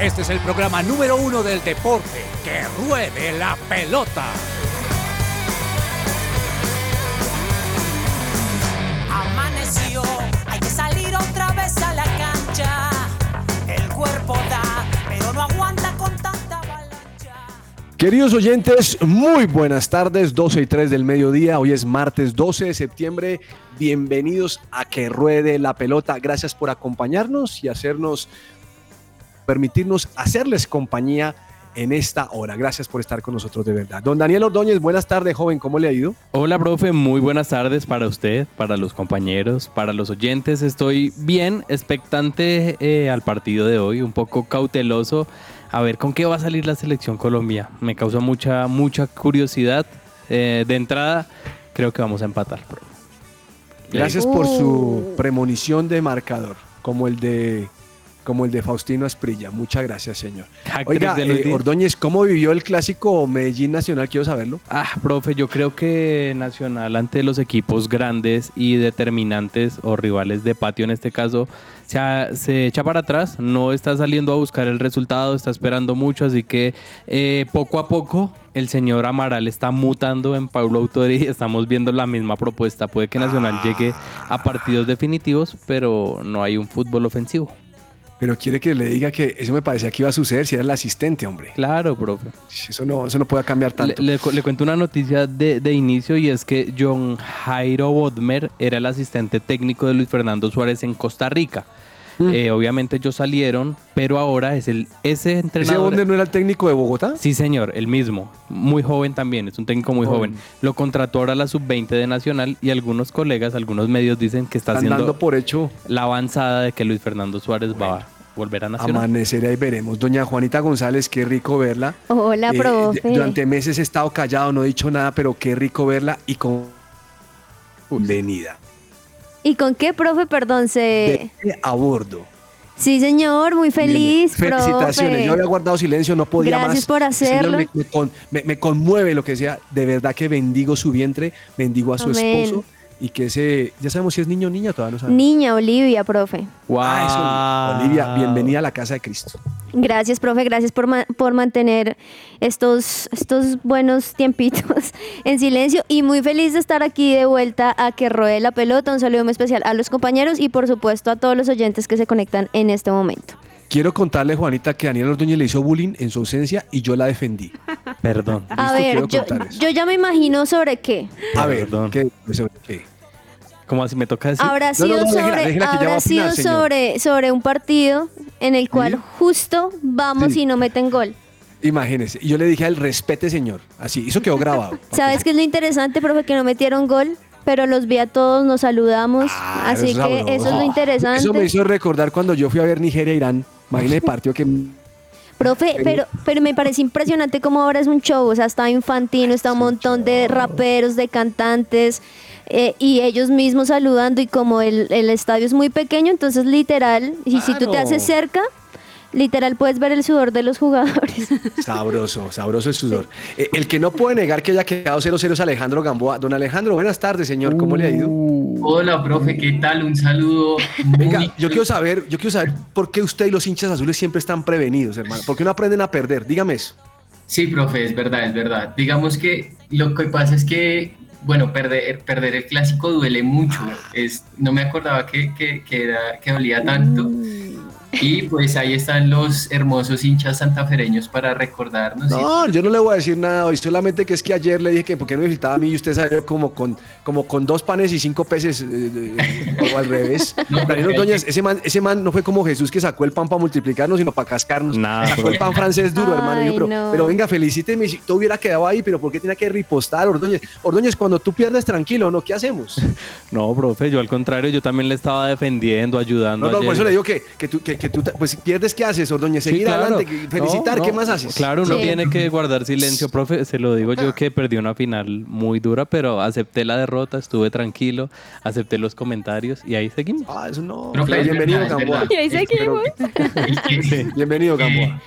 Este es el programa número uno del deporte. ¡Que ruede la pelota! Amaneció, hay que salir otra vez a la cancha. El cuerpo da, pero no aguanta con tanta avalancha. Queridos oyentes, muy buenas tardes, 12 y 3 del mediodía. Hoy es martes 12 de septiembre. Bienvenidos a Que Ruede la Pelota. Gracias por acompañarnos y hacernos, permitirnos hacerles compañía en esta hora. Gracias por estar con nosotros de verdad. Don Daniel Ordóñez, buenas tardes, joven. ¿Cómo le ha ido? Hola, profe. Muy buenas tardes para usted, para los compañeros, para los oyentes. Estoy bien expectante eh, al partido de hoy, un poco cauteloso. A ver con qué va a salir la selección Colombia. Me causa mucha, mucha curiosidad. Eh, de entrada, creo que vamos a empatar, profe. Gracias por su premonición de marcador, como el de como el de Faustino Asprilla. Muchas gracias, señor. Hack Oiga, eh. Ordóñez, ¿cómo vivió el clásico Medellín Nacional? Quiero saberlo. Ah, profe, yo creo que Nacional ante los equipos grandes y determinantes o rivales de patio en este caso se, ha- se echa para atrás, no está saliendo a buscar el resultado, está esperando mucho, así que eh, poco a poco el señor Amaral está mutando en Paulo Autori y estamos viendo la misma propuesta. Puede que Nacional llegue a partidos definitivos, pero no hay un fútbol ofensivo. Pero quiere que le diga que eso me parecía que iba a suceder si era el asistente, hombre. Claro, profe. Eso no, eso no puede cambiar Le, tanto. le cu- le cuento una noticia de, de inicio y es que John Jairo Bodmer era el asistente técnico de Luis Fernando Suárez en Costa Rica. Mm. Eh, obviamente ellos salieron, pero ahora es el ese ¿Ese entrenador. Bonder no era el técnico de Bogotá? Sí, señor, el mismo. Muy joven también, es un técnico muy Joven. joven. Lo contrató ahora la sub-20 de Nacional y algunos colegas, algunos medios dicen que está Están haciendo dando por hecho la avanzada de que Luis Fernando Suárez va a volver a Nacional. amanecer ahí veremos. Doña Juanita González, qué rico verla. Hola, Eh, profe. durante meses he estado callado, no he dicho nada, pero qué rico verla y con venida. ¿Y con qué, profe? Perdón, se... a bordo. Sí, señor, muy feliz, Felicitaciones. profe. Yo había guardado silencio, no podía más. Gracias por Ese señor hacerlo. Me, me con- me- conmueve lo que sea. De verdad que bendigo su vientre, bendigo a su Amén. esposo y que ese, ya sabemos si es niño o niña, todavía no sabemos. Niña Olivia, profe. Ah, eso, Olivia, bienvenida a la casa de Cristo. Gracias, profe, gracias por, ma- por mantener estos, estos buenos tiempitos en silencio y muy feliz de estar aquí de vuelta a que ruede la pelota. Un saludo muy especial a los compañeros y por supuesto a todos los oyentes que se conectan en este momento. Quiero contarle, Juanita, que Daniel Ordóñez le hizo bullying en su ausencia y yo la defendí. Perdón. A ver, yo, ya me imagino sobre qué. A ver, Perdón. ¿qué? sobre qué? ¿Cómo así me toca decir? Habrá No, sido, no, no, déjela, sobre, déjela habrá opinar, sido sobre, sobre un partido en el cual ¿Sí? justo vamos Sí. y no meten gol. Imagínese. Y yo le dije a él, respete, señor. Así, eso quedó grabado. ¿Sabes qué es lo interesante, profe? Que no metieron gol, pero los vi a todos, nos saludamos. Ah, así eso que sabroso. eso es lo interesante. Eso me hizo recordar cuando yo fui a ver Nigeria-Irán. Imagínese el partido que... Profe, pero, pero me parece impresionante cómo ahora es un show. O sea, está Infantino, está un montón de raperos, de cantantes. eh, y ellos mismos saludando y como el, el estadio es muy pequeño, entonces literal, y si tú te haces cerca, literal puedes ver el sudor de los jugadores. Sabroso, sabroso el sudor. Eh, el que no puede negar que haya quedado 0-0 es Alejandro Gamboa. Don Alejandro, buenas tardes, señor. ¿Cómo le ha ido? Hola, profe, ¿qué tal? Un saludo. Venga, yo quiero saber, yo quiero saber por qué usted y los hinchas azules siempre están prevenidos, hermano. ¿Por qué no aprenden a perder? Dígame eso. Sí, profe, es verdad, es verdad. Digamos que lo que pasa es que, bueno, perder, perder el clásico duele mucho. Es, no me acordaba que, que, que, era, que dolía tanto. Y pues ahí están los hermosos hinchas santafereños para recordarnos. No, yo no le voy a decir nada hoy, solamente que es que ayer le dije que por qué no me visitaba a mí y usted salió como con, como con dos panes y cinco peces, eh, eh, o al revés. No, porque- ese man, ese man no fue como Jesús que sacó el pan para multiplicarnos, sino para cascarnos. Nada, sacó el pan francés duro, hermano. Yo, pero, no. pero venga, felicíteme si todo hubiera quedado ahí, pero ¿por qué tenía que ripostar, Ordóñez? Ordóñez, cuando tú pierdes tranquilo, ¿no? ¿Qué hacemos? No, profe, yo al contrario, yo también le estaba defendiendo, ayudando. No, no, ayer. por eso le digo que, que tú, que, que tú, pues si pierdes, ¿qué haces, Ordóñez? Sí, Seguir claro. adelante, felicitar, No, ¿qué más haces? Claro, uno Sí. tiene que guardar silencio, profe. Se lo digo yo que perdí una final muy dura, pero acepté la derrota, estuve tranquilo, acepté los comentarios y ahí seguimos. Ah, eso no. Bienvenido, Gamboa. Y ahí seguimos. Bienvenido, Gamboa.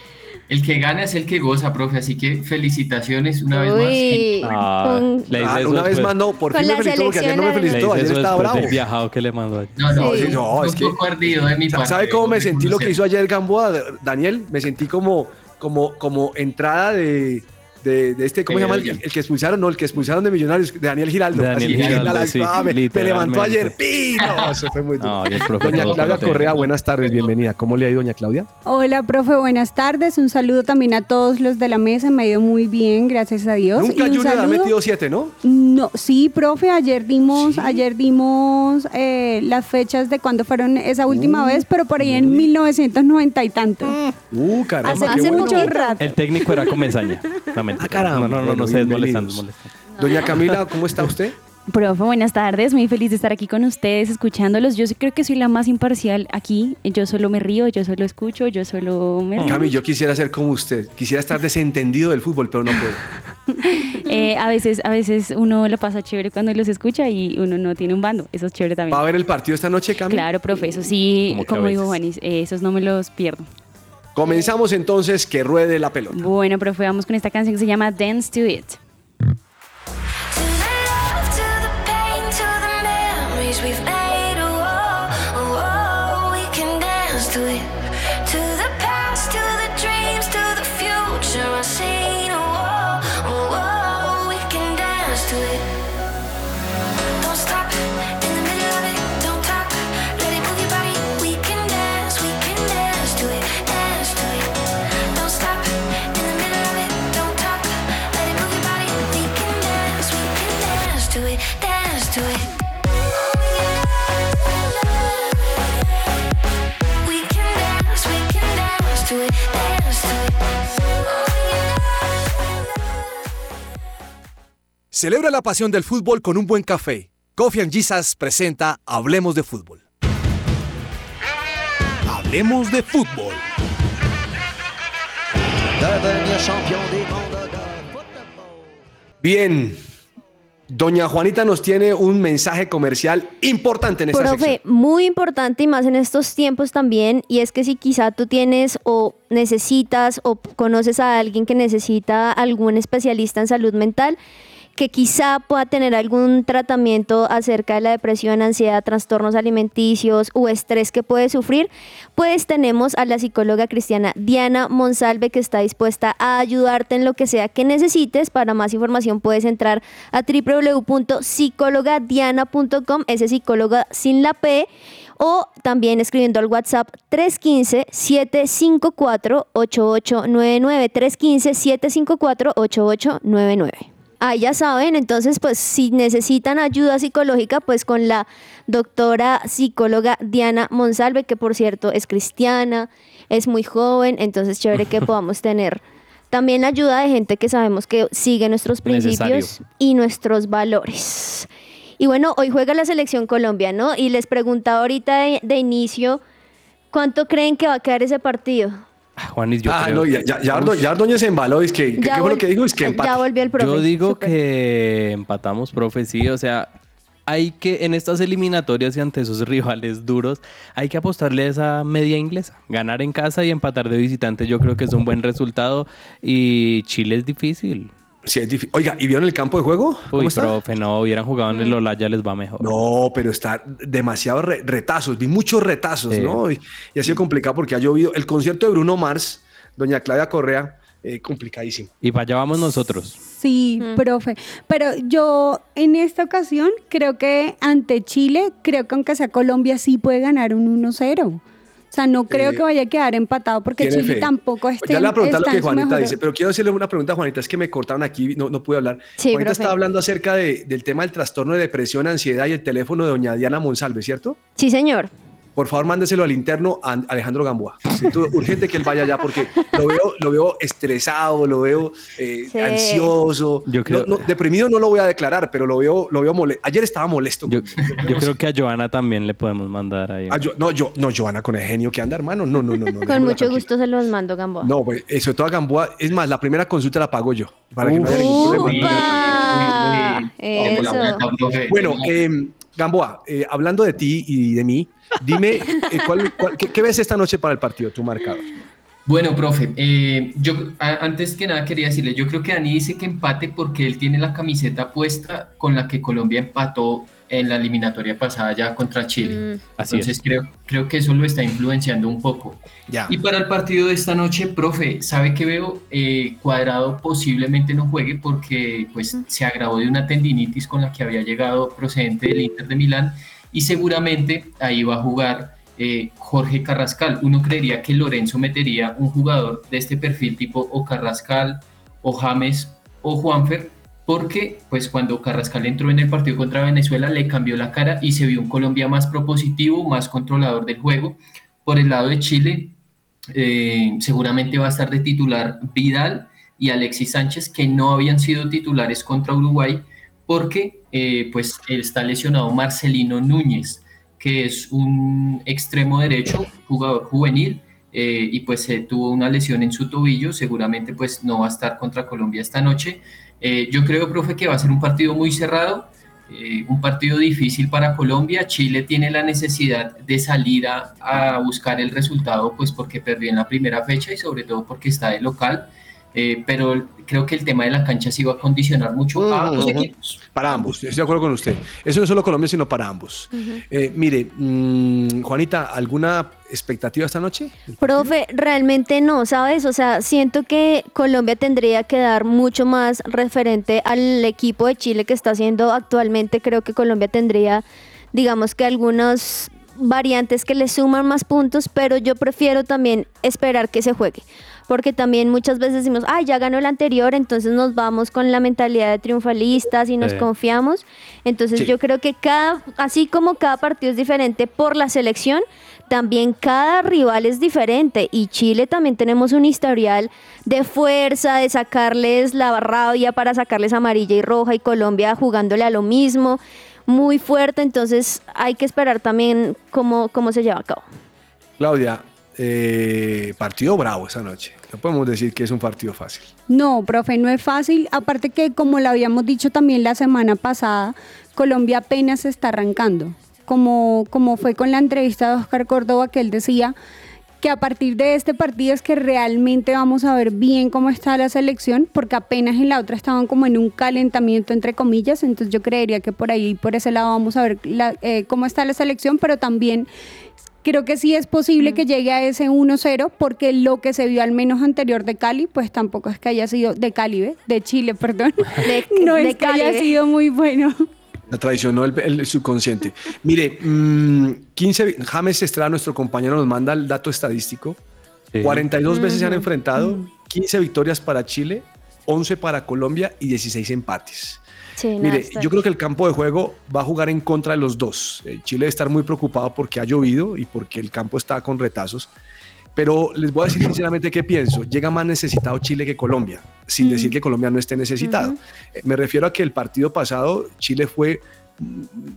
El que gana es el que goza, profe, así que felicitaciones una vez más. Uy, Ah, con- Ah, eso una vez más no, por fin me la felicitó porque ayer no me felicitó, ayer eso estaba después bravo. del viajado que le mandó ayer. No, no, Sí. No, es que- poco ardido de mi parte. ¿Sabe cómo me sentí lo que hizo ayer Gamboa, Daniel? Me sentí como, como, como entrada de, de, de este, ¿cómo se llama? El, el que expulsaron, no, el que expulsaron de Millonarios, de Daniel Giraldo. De Daniel Así, Giraldo, la- sí, ah, me, me levantó ayer. ¡Pi! No, eso fue muy duro. No, y el profe Doña Claudia. Correa, buenas tardes, bienvenida. ¿Cómo le ha ido, doña Claudia? Hola, profe, buenas tardes. Un saludo también a todos los de la mesa. Me ha ido muy bien, gracias a Dios. Nunca Junior ha metido siete, ¿no? No, sí, profe, ayer dimos, ayer dimos eh, las fechas de cuando fueron esa última vez, pero por ahí en 1990 y tanto. Uh, caramba, hace qué hace bueno. mucho rato. El técnico era Comesaña. Mentira. Ah, caramba. no, no, no, no es molestando. Doña Camila, ¿cómo está usted? Profe, buenas tardes. Muy feliz de estar aquí con ustedes, escuchándolos. Yo creo que soy la más imparcial aquí. Yo solo me río, yo solo escucho, yo solo me río. Cami, yo quisiera ser como usted. Quisiera estar desentendido del fútbol, pero no puedo. Eh, a veces, a veces uno lo pasa chévere cuando los escucha y uno no tiene un bando. Eso es chévere también. ¿Va a ver el partido esta noche, Cami? Claro, profe, eso sí, Como como dijo. Juanis, eh, esos no me los pierdo. Comenzamos entonces, que ruede la pelota. Bueno, profe, vamos con esta canción que se llama Dance to It. Celebra la pasión del fútbol con un buen café. Coffee and Jesus presenta Hablemos de Fútbol. Hablemos de Fútbol. Bien. Doña Juanita nos tiene un mensaje comercial importante en esta Profe, sección. muy importante y más en estos tiempos también, y es que si quizá tú tienes o necesitas o conoces a alguien que necesita algún especialista en salud mental, que quizá pueda tener algún tratamiento acerca de la depresión, ansiedad, trastornos alimenticios o estrés que puede sufrir, pues tenemos a la psicóloga cristiana Diana Monsalve que está dispuesta a ayudarte en lo que sea que necesites. Para más información puedes entrar a www.psicologadiana.com, ese psicóloga sin la P o también escribiendo al WhatsApp 315-754-8899. 315-754-8899. Ah, ya saben, entonces pues si necesitan ayuda psicológica, pues con la doctora psicóloga Diana Monsalve, que por cierto es cristiana, es muy joven, entonces chévere que podamos tener también ayuda de gente que sabemos que sigue nuestros principios Necesario. y nuestros valores. Y bueno, hoy juega la selección Colombia, ¿no? Y les preguntaba ahorita de, de inicio, ¿cuánto creen que va a quedar ese partido? Ah, Juanis, yo ah, creo no, ya, que- ya, ya, Ardo- ya Ardoña se embaló. Es que, ¿qué, Ya qué fue lo que dijo? Es que Ya empate. volvió el profe. Yo digo que empatamos, profe, sí, o sea, hay que, en estas eliminatorias y ante esos rivales duros, hay que apostarle a esa media inglesa. Ganar en casa y empatar de visitante yo creo que es un buen resultado y Chile es difícil. Sí, es difí- Oiga, ¿y vieron el campo de juego? ¿Cómo Uy, está? profe, no, hubieran jugado en el Olaya les va mejor. No, pero está demasiado re- retazos, vi muchos retazos, Sí. ¿no? Y, y ha sido complicado porque ha llovido. El concierto de Bruno Mars, doña Claudia Correa, eh, complicadísimo. Y para allá vamos nosotros. Sí, profe. Pero yo en esta ocasión creo que ante Chile, creo que aunque sea Colombia sí puede ganar un 1-0. O sea, no creo Eh, que vaya a quedar empatado porque Chile fe. tampoco Ya esté le voy a preguntar lo está que Juanita mejor- dice, pero quiero hacerle una pregunta a Juanita, es que me cortaron aquí, no, no pude hablar. Sí, Juanita profe. estaba hablando acerca de- del tema del trastorno de depresión, ansiedad y el teléfono de doña Diana Monsalve, ¿cierto? Sí, señor. Por favor, mándeselo al interno a Alejandro Gamboa. Siento urgente que él vaya allá porque lo veo, lo veo estresado, lo veo eh, Sí. ansioso. Yo creo- No, no, deprimido no lo voy a declarar, pero lo veo, lo veo molesto. Ayer estaba molesto. Yo, yo creo que a Joana también le podemos mandar ahí. Ah, yo- no, yo, no, Joana, con el genio que anda, hermano. No, no, no. no Con mucho tranquila. gusto se los mando, Gamboa. No, pues, eso de toda Gamboa. Es más, la primera consulta la pago yo. Para que no haya ningún problema. Eso. Bueno, eh, Gamboa, eh, hablando de ti y de mí, dime, eh, ¿cuál- qué, ves esta noche para el partido, tu marcador? Bueno, profe, eh, yo antes que nada quería decirle, yo creo que Dani dice que empate porque él tiene la camiseta puesta con la que Colombia empató en la eliminatoria pasada ya contra Chile. Mm, Así Entonces creo, creo que eso lo está influenciando un poco. Ya. Y para el partido de esta noche, profe, ¿sabe que veo? Eh, Cuadrado posiblemente no juegue porque pues, se agravó de una tendinitis con la que había llegado procedente del Inter de Milán y seguramente ahí va a jugar eh, Jorge Carrascal. Uno creería que Lorenzo metería un jugador de este perfil tipo o Carrascal o James o Juanfer porque pues cuando Carrascal entró en el partido contra Venezuela le cambió la cara y se vio un Colombia más propositivo, más controlador del juego. Por el lado de Chile, eh, seguramente va a estar de titular Vidal y Alexis Sánchez, que no habían sido titulares contra Uruguay, porque eh, pues está lesionado Marcelino Núñez, que es un extremo derecho, jugador juvenil, eh, y pues tuvo una lesión en su tobillo, seguramente pues no va a estar contra Colombia esta noche. Eh, yo creo, profe, que va a ser un partido muy cerrado, eh, un partido difícil para Colombia. Chile tiene la necesidad de salir a, a buscar el resultado, pues porque perdió en la primera fecha y sobre todo porque está de local. Eh, pero creo que el tema de la cancha sí va a condicionar mucho a los equipos. Para ambos, estoy de acuerdo con usted. Eso no es solo Colombia, sino para ambos. Eh, mire, mm, Juanita, ¿alguna expectativa esta noche? Profe, realmente no, ¿sabes? O sea, siento que Colombia tendría que dar mucho más referente al equipo de Chile que está haciendo actualmente. Creo que Colombia tendría, digamos que algunas variantes que le suman más puntos, pero yo prefiero también esperar que se juegue. Porque también muchas veces decimos, ah, ya ganó el anterior, entonces nos vamos con la mentalidad de triunfalistas y nos confiamos. Entonces Sí. yo creo que cada, así como cada partido es diferente por la selección, también cada rival es diferente y Chile también tenemos un historial de fuerza, de sacarles la rabia para sacarles amarilla y roja y Colombia jugándole a lo mismo, muy fuerte, entonces hay que esperar también cómo, cómo se lleva a cabo. Claudia, eh, partido bravo esa noche. No podemos decir que es un partido fácil. No, profe, no es fácil. Aparte que, como lo habíamos dicho también la semana pasada, Colombia apenas está arrancando. Como, como fue con la entrevista de Oscar Córdoba, que él decía que a partir de este partido es que realmente vamos a ver bien cómo está la selección, porque apenas en la otra estaban como en un calentamiento, entre comillas, entonces yo creería que por ahí, por ese lado, vamos a ver eh, cómo está la selección, pero también creo que sí es posible que llegue a ese 1-0 porque lo que se vio al menos anterior de Cali, pues tampoco es que haya sido de Cali, ¿ve? de Chile, perdón. De- no de es que haya Cali, sido muy bueno. La traicionó el, el subconsciente. Mire, mm, 15, vi- James Estrada, nuestro compañero, nos manda el dato estadístico. Sí. 42 veces se han enfrentado, 15 victorias para Chile, 11 para Colombia y 16 empates. Sí, Mire, yo creo que el campo de juego va a jugar en contra de los dos. Eh, Chile debe estar muy preocupado porque ha llovido y porque el campo está con retazos. Pero les voy a decir sinceramente qué pienso. Llega más necesitado Chile que Colombia, sin decir que Colombia no esté necesitado. Eh, Me refiero a que el partido pasado Chile fue,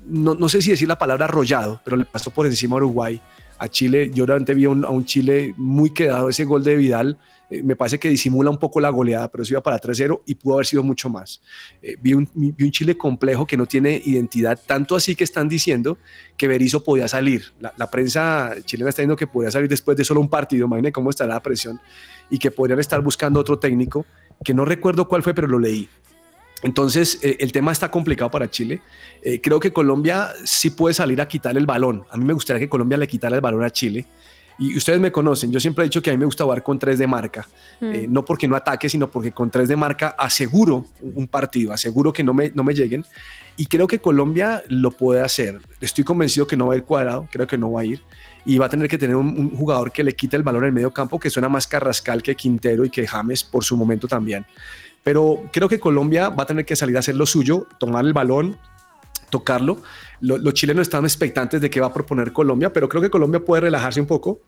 no, no sé si decir la palabra arrollado, pero le pasó por encima a Uruguay. A Chile, yo realmente vi a un, a un Chile muy quedado. Ese gol de Vidal eh, me parece que disimula un poco la goleada, pero eso iba para 3-0 y pudo haber sido mucho más. Eh, vi, un, Chile complejo que no tiene identidad, tanto así que están diciendo que Berizzo podía salir. La, prensa chilena está diciendo que podía salir después de solo un partido, imagínense cómo estará la presión, y que podrían estar buscando otro técnico, que no recuerdo cuál fue, pero lo leí. Entonces, eh, el tema está complicado para Chile. Creo que Colombia sí puede salir a quitar el balón. A mí me gustaría que Colombia le quitara el balón a Chile. Y ustedes me conocen, yo siempre he dicho que a mí me gusta jugar con tres de marca. Eh, no porque no ataque, sino porque con tres de marca aseguro un partido, aseguro que no me, no me lleguen. Y creo que Colombia lo puede hacer. Estoy convencido que no va a ir cuadrado, creo que no va a ir. Y va a tener que tener un, un jugador que le quite el balón en el medio campo, que suena más Carrascal que Quintero y que James por su momento también. Pero creo que Colombia va a tener que salir a hacer lo suyo, tomar el balón, tocarlo. Lo- los chilenos están expectantes de qué va a proponer Colombia, pero creo que Colombia puede relajarse un poco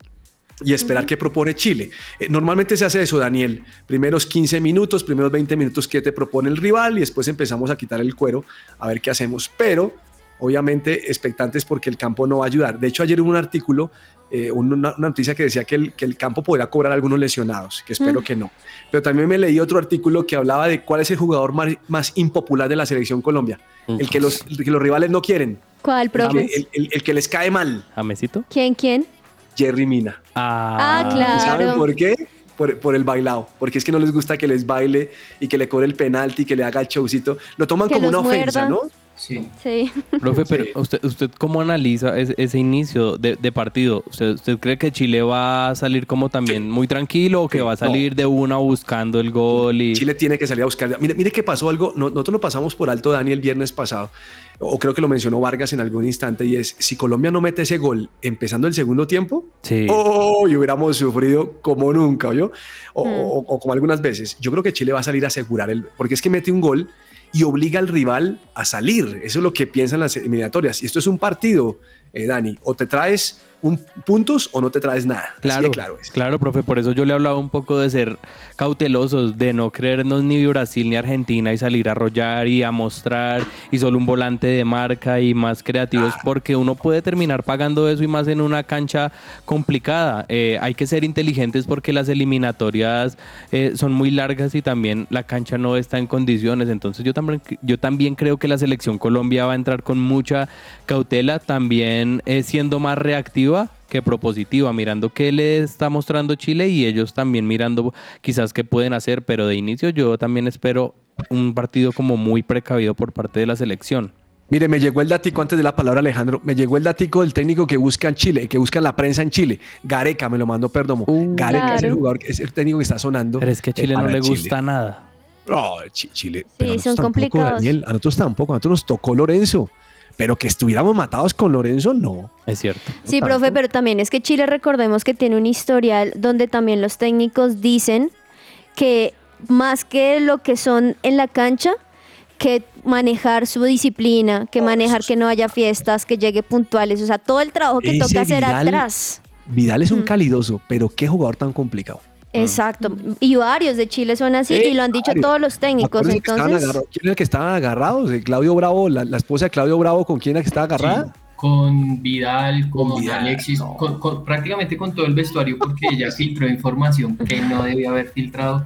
y esperar qué propone Chile. Eh, normalmente se hace eso, Daniel. Primeros 15 minutos, primeros 20 minutos que te propone el rival y después empezamos a quitar el cuero a ver qué hacemos. Pero obviamente expectantes porque el campo no va a ayudar. De hecho, ayer hubo un artículo, eh, una, una noticia que decía que el, que el campo podría cobrar a algunos lesionados, que espero que no. Pero también me leí otro artículo que hablaba de cuál es el jugador más, más impopular de la selección Colombia. El que, los, el que los rivales no quieren, ¿Cuál, el que, profe? el- el- el que les cae mal. ¿Jamesito? ¿Quién, quién? Jerry Mina. Ah, ¿Y claro. ¿Saben por qué? Por, por el bailado. Porque es que no les gusta que les baile y que le cobre el penalti, que le haga el showcito. Lo toman Que como una ofensa. ¿no? Sí. Sí. Profe, pero Sí. usted, usted cómo analiza ese, ese inicio de, de partido? ¿Usted, usted cree que Chile va a salir como también muy tranquilo o que Sí, va a no. salir de una buscando el gol? Y... Chile tiene que salir a buscar. Mire, mire que pasó algo, no- nosotros lo pasamos por alto, Dani, el viernes pasado, o creo que lo mencionó Vargas en algún instante, y es, si Colombia no mete ese gol empezando el segundo tiempo, Sí. oh, y hubiéramos sufrido como nunca, ¿yo? O, Mm. o- o como algunas veces. Yo creo que Chile va a salir a asegurar el, porque es que mete un gol y obliga al rival a salir. Eso es lo que piensan las eliminatorias. Y esto es un partido, eh, Dani, o te traes un, puntos o no te traes nada. Así Claro, claro es. claro, profe, por eso yo le hablaba un poco de ser cautelosos, de no creernos ni Brasil ni Argentina y salir a arrollar y a mostrar y solo un volante de marca y más creativos, porque uno puede terminar pagando eso y más en una cancha complicada. Eh, hay que ser inteligentes porque las eliminatorias eh, son muy largas y también la cancha no está en condiciones. Entonces yo también, yo también creo que la selección Colombia va a entrar con mucha cautela, también eh, siendo más reactiva que propositiva, mirando qué le está mostrando Chile y ellos también mirando quizás qué pueden hacer, pero de inicio yo también espero un partido como muy precavido por parte de la selección. Mire, me llegó el datico antes de la palabra Alejandro, me llegó el datico del técnico que busca en Chile, que busca en la prensa en Chile. Gareca me lo mandó Perdomo. Uh, Gareca es el jugador, es el técnico que está sonando. Pero es que a eh, Chile no para le Chile. gusta nada. No, Chi- Chile. Sí, son tampoco, complicados. Daniel, a nosotros tampoco, a nosotros nos tocó Lorenzo. Pero que estuviéramos matados con Lorenzo, no. Es cierto. Sí, tanto. profe, pero también es que Chile recordemos que tiene un historial donde también los técnicos dicen que más que lo que son en la cancha, que manejar su disciplina, que manejar que no haya fiestas, que llegue puntuales, o sea, todo el trabajo que Ese toca hacer Vidal- atrás. Vidal es un Mm. calidoso, pero qué jugador tan complicado. Exacto. Y varios de Chile son así Sí, y lo han dicho varios. todos los técnicos. Entonces. ¿Quién era el que estaban agarrados? Claudio Bravo, la, la esposa de Claudio Bravo, ¿con quién era que estaba agarrada? Sí, con Vidal, con, Con Vidal, Alexis, no. con, con- prácticamente con todo el vestuario porque ella filtró información que no debía haber filtrado.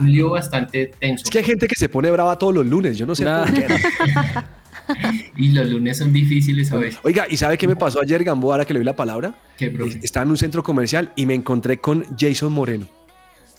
Un lío bastante tenso. Es que hay gente que se pone brava todos los lunes, yo no sé qué. Y los lunes son difíciles a veces. Oiga, ¿y sabe qué me pasó ayer, Gamboa, ahora que le vi la palabra? Estaba en un centro comercial y me encontré con Jason Moreno.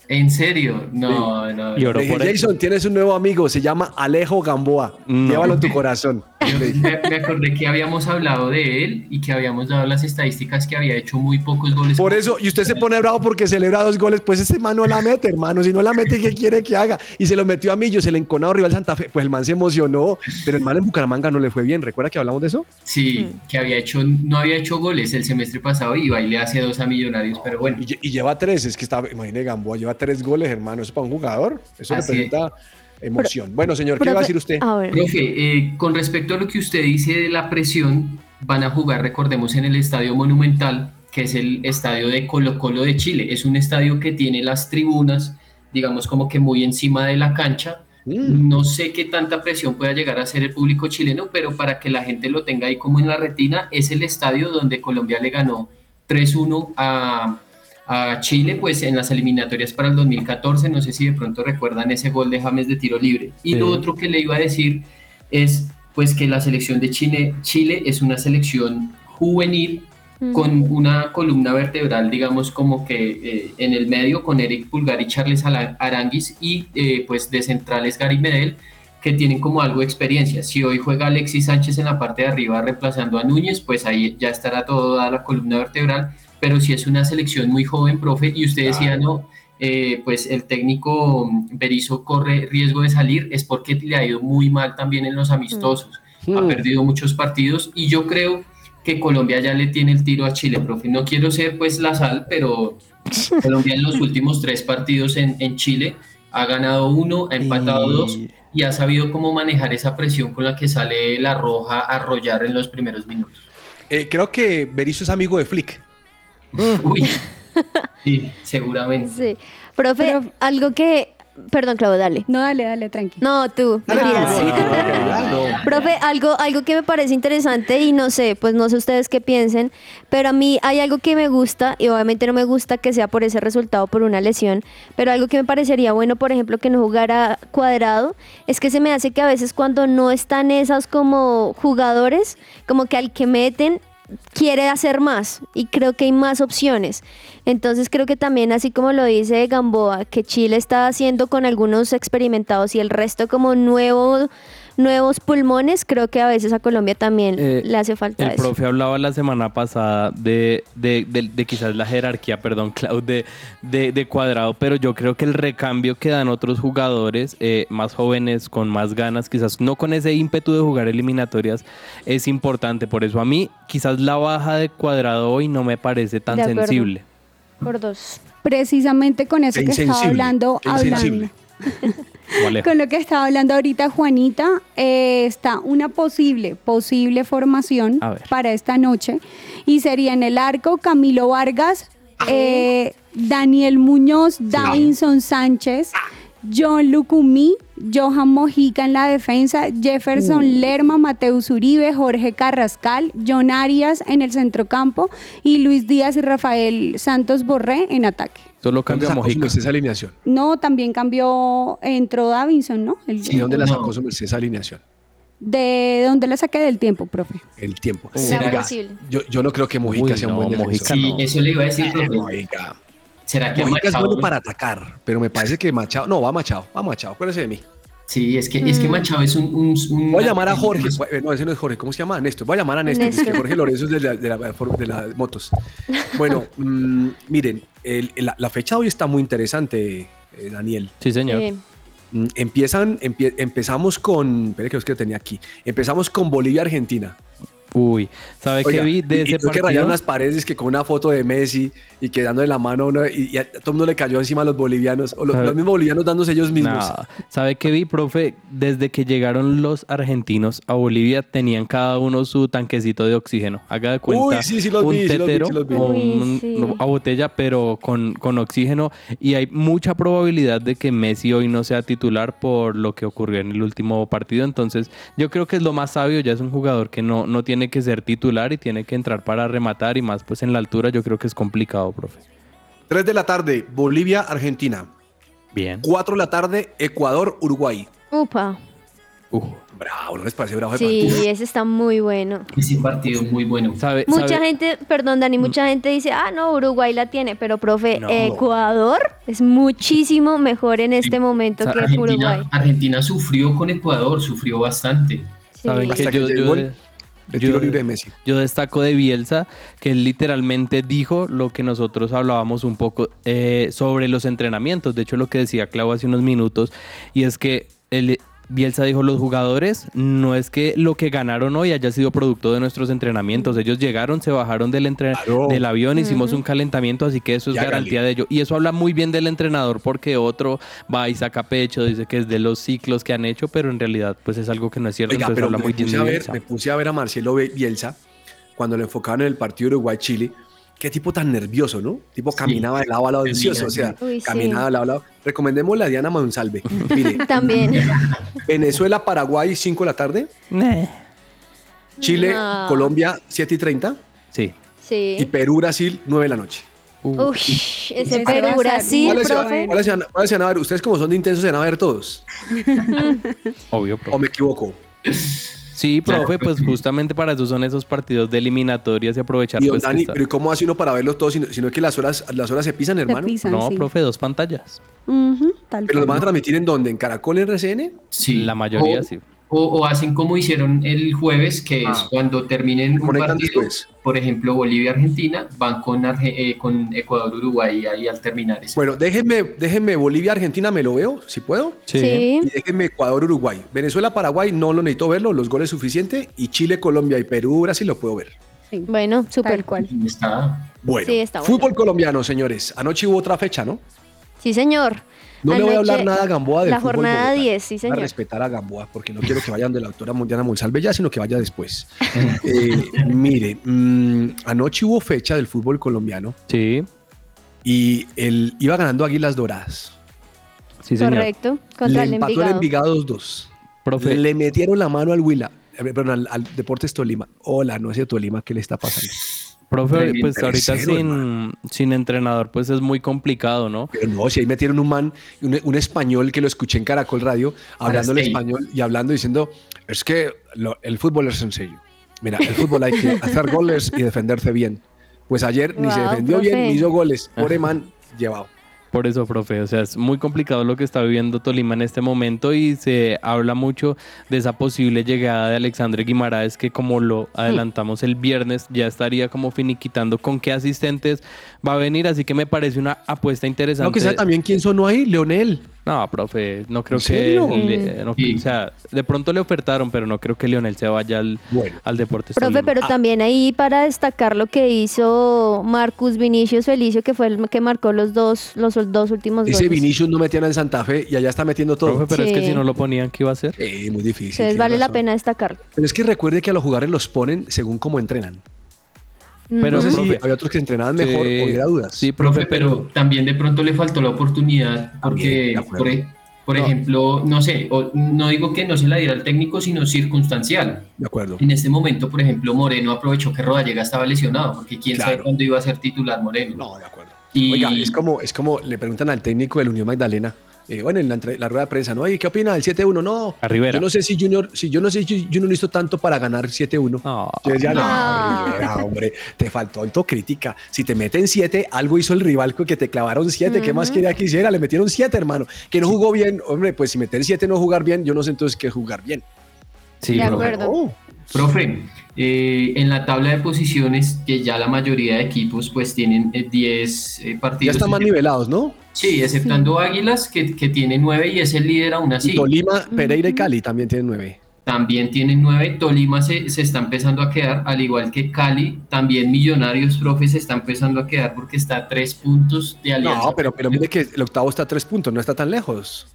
¿En serio? No, no. Dije, por eso. Jason, tienes un nuevo amigo, se llama Alejo Gamboa. No. Llévalo en tu corazón. Me, me acordé que habíamos hablado de él y que habíamos dado las estadísticas que había hecho muy pocos goles. Por eso, y usted se pone bravo porque celebra dos goles, pues ese man no la mete, hermano. Si no la mete, ¿qué quiere que haga? Y se lo metió a Millo, se le enconado rival Santa Fe. Pues el man se emocionó, pero el man en Bucaramanga no le fue bien. ¿Recuerda que hablamos de eso? Sí, que había hecho, no había hecho goles el semestre pasado y baile hace dos a Millonarios, pero bueno. Y, lle- y lleva tres, es que está, imagínate, Gamboa, lleva tres goles, hermano. Eso para un jugador, eso Así representa emoción. bueno, señor, ¿qué va a decir usted? a ver. Profe, eh, con respecto a lo que usted dice de la presión, van a jugar, recordemos, en el Estadio Monumental, que es el estadio de Colo Colo de Chile. Es un estadio que tiene las tribunas, digamos, como que muy encima de la cancha. Mm. No sé qué tanta presión pueda llegar a hacer el público chileno, pero para que la gente lo tenga ahí como en la retina, es el estadio donde Colombia le ganó 3-1 a, a Chile, pues en las eliminatorias para el 2014. No sé si de pronto recuerdan ese gol de James de tiro libre. Y Sí. lo otro que le iba a decir es pues que la selección de Chile, Chile es una selección juvenil Mm. con una columna vertebral, digamos, como que eh, en el medio con Eric Pulgar y Charles Aranguis y eh, pues de centrales Gary Medel, que tienen como algo de experiencia. Si hoy juega Alexis Sánchez en la parte de arriba reemplazando a Núñez, pues ahí ya estará toda la columna vertebral, pero si es una selección muy joven, profe, y usted decía, no, eh, pues el técnico Berizzo corre riesgo de salir, es porque le ha ido muy mal también en los amistosos, ha Mm. perdido muchos partidos y yo creo que Colombia ya le tiene el tiro a Chile, profe. No quiero ser pues la sal, pero Colombia en los últimos tres partidos en, en Chile ha ganado uno, ha empatado Y- dos y ha sabido cómo manejar esa presión con la que sale la roja a arrollar en los primeros minutos. Eh, creo que Berizzo es amigo de Flick. Uy, sí, seguramente. Sí. Profe, Pero- algo que... Perdón, Claudio, dale. No, dale, dale, tranqui. No, tú. Dale, mentiras. no, no, no, no. Profe, algo, algo que me parece interesante y no sé, pues no sé ustedes qué piensen, pero a mí hay algo que me gusta y obviamente no me gusta que sea por ese resultado, por una lesión, pero algo que me parecería bueno, por ejemplo, que no jugara cuadrado, es que se me hace que a veces cuando no están esas como jugadores, como que al que meten quiere hacer más y creo que hay más opciones. Entonces creo que también, así como lo dice Gamboa, que Chile está haciendo con algunos experimentados y el resto como nuevo, nuevos pulmones, creo que a veces a Colombia también Eh, le hace falta El eso. profe hablaba la semana pasada de, de, de- de quizás la jerarquía, perdón, Clau, de, de, de cuadrado, pero yo creo que el recambio que dan otros jugadores eh, más jóvenes, con más ganas, quizás no con ese ímpetu de jugar eliminatorias, es importante. Por eso a mí, quizás la baja de cuadrado hoy no me parece tan sensible. Por dos. Precisamente con eso que estaba hablando, hablando. Con lo que estaba hablando ahorita Juanita, eh, está una posible, posible formación para esta noche y sería en el arco Camilo Vargas, eh, Daniel Muñoz, Davinson Sánchez, John Lucumí, Johan Mojica en la defensa, Jefferson Lerma, Mateus Uribe, Jorge Carrascal, John Arias en el centrocampo y Luis Díaz y Rafael Santos Borré en ataque. Solo ¿Dónde cambia Mojica. esa alineación? No, también cambió, entró Davinson, ¿no? El- ¿Y dónde la sacó su esa alineación? ¿De dónde la saqué del tiempo, profe? El tiempo. ¿Será Oiga, posible? yo, yo no creo que Mojica Uy, sea un no, buen defensor. Mojica Sí, no. eso le iba a decir, profe. Mojica. ¿Será que Mojica es Machado- bueno para atacar, pero me parece que Machado. No, va Machado, va Machado, acuérdese de mí. Sí, es que, es que Machado es un... un, un- Voy a llamar a Jorge. eh, No, ese no es Jorge. ¿Cómo se llama? Néstor. Voy a llamar a Néstor. Néstor. porque Jorge Lorenzo es de, la- de, la- de las motos. Bueno, mm, miren, el- la, la fecha hoy está muy interesante, eh, Daniel. Sí, señor. Sí. Mm, Empiezan, empie- empezamos con. Espere que es que tenía aquí. Empezamos con Bolivia-Argentina. Uy, ¿sabe qué vi de y- que rayaron las paredes que con una foto de Messi y que dándole la mano a uno, y, y a todo el mundo le cayó encima a los bolivianos, o los, mismos bolivianos dándose ellos mismos. ¿Sabe qué vi, profe? Desde que llegaron los argentinos a Bolivia, tenían cada uno su tanquecito de oxígeno. Haga de cuenta Uy, sí, sí los un vi, sí los vi, tetero sí los vi. o un- sí. a botella, pero con, con oxígeno. Y hay mucha probabilidad de que Messi hoy no sea titular por lo que ocurrió en el último partido. Entonces, yo creo que es lo más sabio. Ya es un jugador que no, no tiene que ser titular y tiene que entrar para rematar. Y más, pues en la altura, yo creo que es complicado, profe. 3 de la tarde, Bolivia-Argentina. Bien. 4 de la tarde, Ecuador-Uruguay. Upa. Uf. Bravo, ¿no les parece bravo Sí, partido? ese está muy bueno. Ese partido muy bueno. ¿Sabe, Mucha sabe- gente, perdón Dani, mucha gente dice, ah, no, Uruguay la tiene, pero profe, No. Ecuador es muchísimo mejor en este momento O sea, que Argentina, Uruguay. Argentina sufrió con Ecuador, sufrió bastante. Sí. ¿Saben que yo, yo, tiro libre de Messi. yo destaco de Bielsa que él literalmente dijo lo que nosotros hablábamos un poco eh, sobre los entrenamientos. De hecho, lo que decía Clau hace unos minutos, y es que él, Bielsa dijo, los jugadores no es que lo que ganaron hoy haya sido producto de nuestros entrenamientos. Ellos llegaron, se bajaron del, entre- Claro. del avión, hicimos un calentamiento, así que eso es garantía de ello. Y eso habla muy bien del entrenador porque otro va y saca pecho, dice que es de los ciclos que han hecho, pero en realidad pues es algo que no es cierto. Oiga, entonces pero habla me muy bien puse, de a ver, me puse a ver a Marcelo Bielsa cuando lo enfocaban en el partido Uruguay-Chile. Qué tipo tan nervioso, ¿no? Tipo caminaba de lado a lado, delicioso. O sea, Uy, sí. caminaba de lado a lado. Recomendémosle a Diana Monsalve. Mire, También. Venezuela-Paraguay, 5 de la tarde. Chile, No. Colombia, 7 y 30. Sí. Y Sí. Perú-Brasil, 9 de la noche. Uh, Uy, ese Perú Brasil, ¿Cuáles profe. cuáles van- cuáles se van a ver? Ustedes como son de intensos se van a ver todos. obvio, profe. ¿O me equivoco? Sí, profe, Claro, pues justamente para eso son esos partidos de eliminatorias y aprovechar Y don pues, que Dani, está- pero ¿y cómo hace uno para verlos todos? Sino, sino que las horas, las horas se pisan, Se hermano. pisan, No, sí. profe, dos pantallas. Ujú, tal Pero los van a transmitir en dónde? ¿En Caracol en RCN? Sí. La mayoría o, sí. O, o hacen como hicieron el jueves, que es Ah. cuando terminen un partido, después. por ejemplo, Bolivia-Argentina, van con, Arge- eh, con Ecuador-Uruguay ahí al terminar. ese. Bueno, déjenme, déjenme Bolivia-Argentina, me lo veo, si puedo. Sí. Y déjenme Ecuador-Uruguay. Venezuela-Paraguay no lo necesito verlo, los goles suficiente. Y Chile-Colombia y Perú-Brasil lo puedo ver. Sí, Bueno, súper. Cual. Está Bueno, Sí, está bueno. fútbol colombiano, señores. Anoche hubo otra fecha, ¿no? Sí, señor. No le voy a hablar Anoche, nada a Gamboa del La fútbol jornada bogotano. 10, sí, Voy a señor. respetar a Gamboa porque no quiero que vayan de la doctora Mundiana Monsalve ya, sino que vaya después. Eh, mire, mm, anoche hubo fecha del fútbol colombiano Sí, y él iba ganando Águilas Doradas. sí, señor. Correcto. Contra Le el empató el Envigado. Envigado 2-2. Profe, Le metieron la mano al Huila, eh, perdón, al, al Deportes Tolima. Hola, no es de Tolima, ¿qué le está pasando? Profe, pues ahorita sin, sin entrenador, pues es muy complicado, ¿no? Pero no, si ahí metieron un man, un, un español que lo escuché en Caracol Radio, hablando el español y hablando diciendo, es que lo- el fútbol es sencillo. Mira, el fútbol hay que hacer goles y defenderse bien. Pues ayer ni se defendió profe. bien ni hizo goles. Pobre man, llevado. Por eso, profe, o sea, es muy complicado lo que está viviendo Tolima en este momento y se habla mucho de esa posible llegada de Alexandre Guimaraes que como lo adelantamos el viernes ya estaría como finiquitando con qué asistentes va a venir, así que me parece una apuesta interesante. No, que sabe también quién sonó ahí, Leonel. No, profe, no creo ¿En que. le- no- Sí. O sea, de pronto le ofertaron, pero no creo que Lionel se vaya al, Bueno. al Deportes Profe, Tolima. pero también ahí para destacar lo que hizo Marcus Vinicius Felicio, que fue el que marcó los dos, los dos últimos Ese goles. Vinicius no metían en Santa Fe y allá está metiendo todo. Profe, pero es que si no lo ponían, ¿qué iba a hacer? Eh, muy difícil. Entonces vale la pena destacarlo. Pero es que recuerde que a los jugadores los ponen según cómo entrenan. Pero, No sé si profe, había otros que entrenaban mejor sí, o hubiera dudas. Sí, Profe, pero también de pronto le faltó la oportunidad porque, por, e- por No. ejemplo, no sé, o- no digo que no se la diera al técnico, sino circunstancial. De acuerdo. En este momento, por ejemplo, Moreno aprovechó que Rodallega estaba lesionado, porque quién sabe cuándo iba a ser titular Moreno. No, de acuerdo. Y- Oiga, es como, es como le preguntan al técnico del Unión Magdalena, eh, bueno, en la, la rueda de prensa, ¿no? Oye, ¿qué opina del 7-1? No, A Rivera. yo no sé si Junior, si yo no sé si Junior hizo tanto para ganar 7-1. No. Yo decía, no, No. Rivera, hombre, te faltó autocrítica. Si te meten 7, algo hizo el rival con que te clavaron 7. ¿Qué más quería que hiciera? Le metieron 7, hermano. Que no jugó bien. Hombre, pues si meter 7 no jugar bien, yo no sé entonces qué jugar bien. Sí, De acuerdo. Oh, Profe, eh, en la tabla de posiciones, que ya la mayoría de equipos pues tienen eh, 10 eh, ya partidos. están más nivelados, ¿no? Sí, exceptando Águilas, que, que tiene 9 y es el líder aún así. Y Tolima, Pereira y Cali también tienen 9. También tienen 9. Tolima se, se está empezando a quedar, al igual que Cali. También Millonarios, profe, se está empezando a quedar porque está a 3 puntos de alianza. No, pero, pero mire que el octavo está a 3 puntos, no está tan lejos.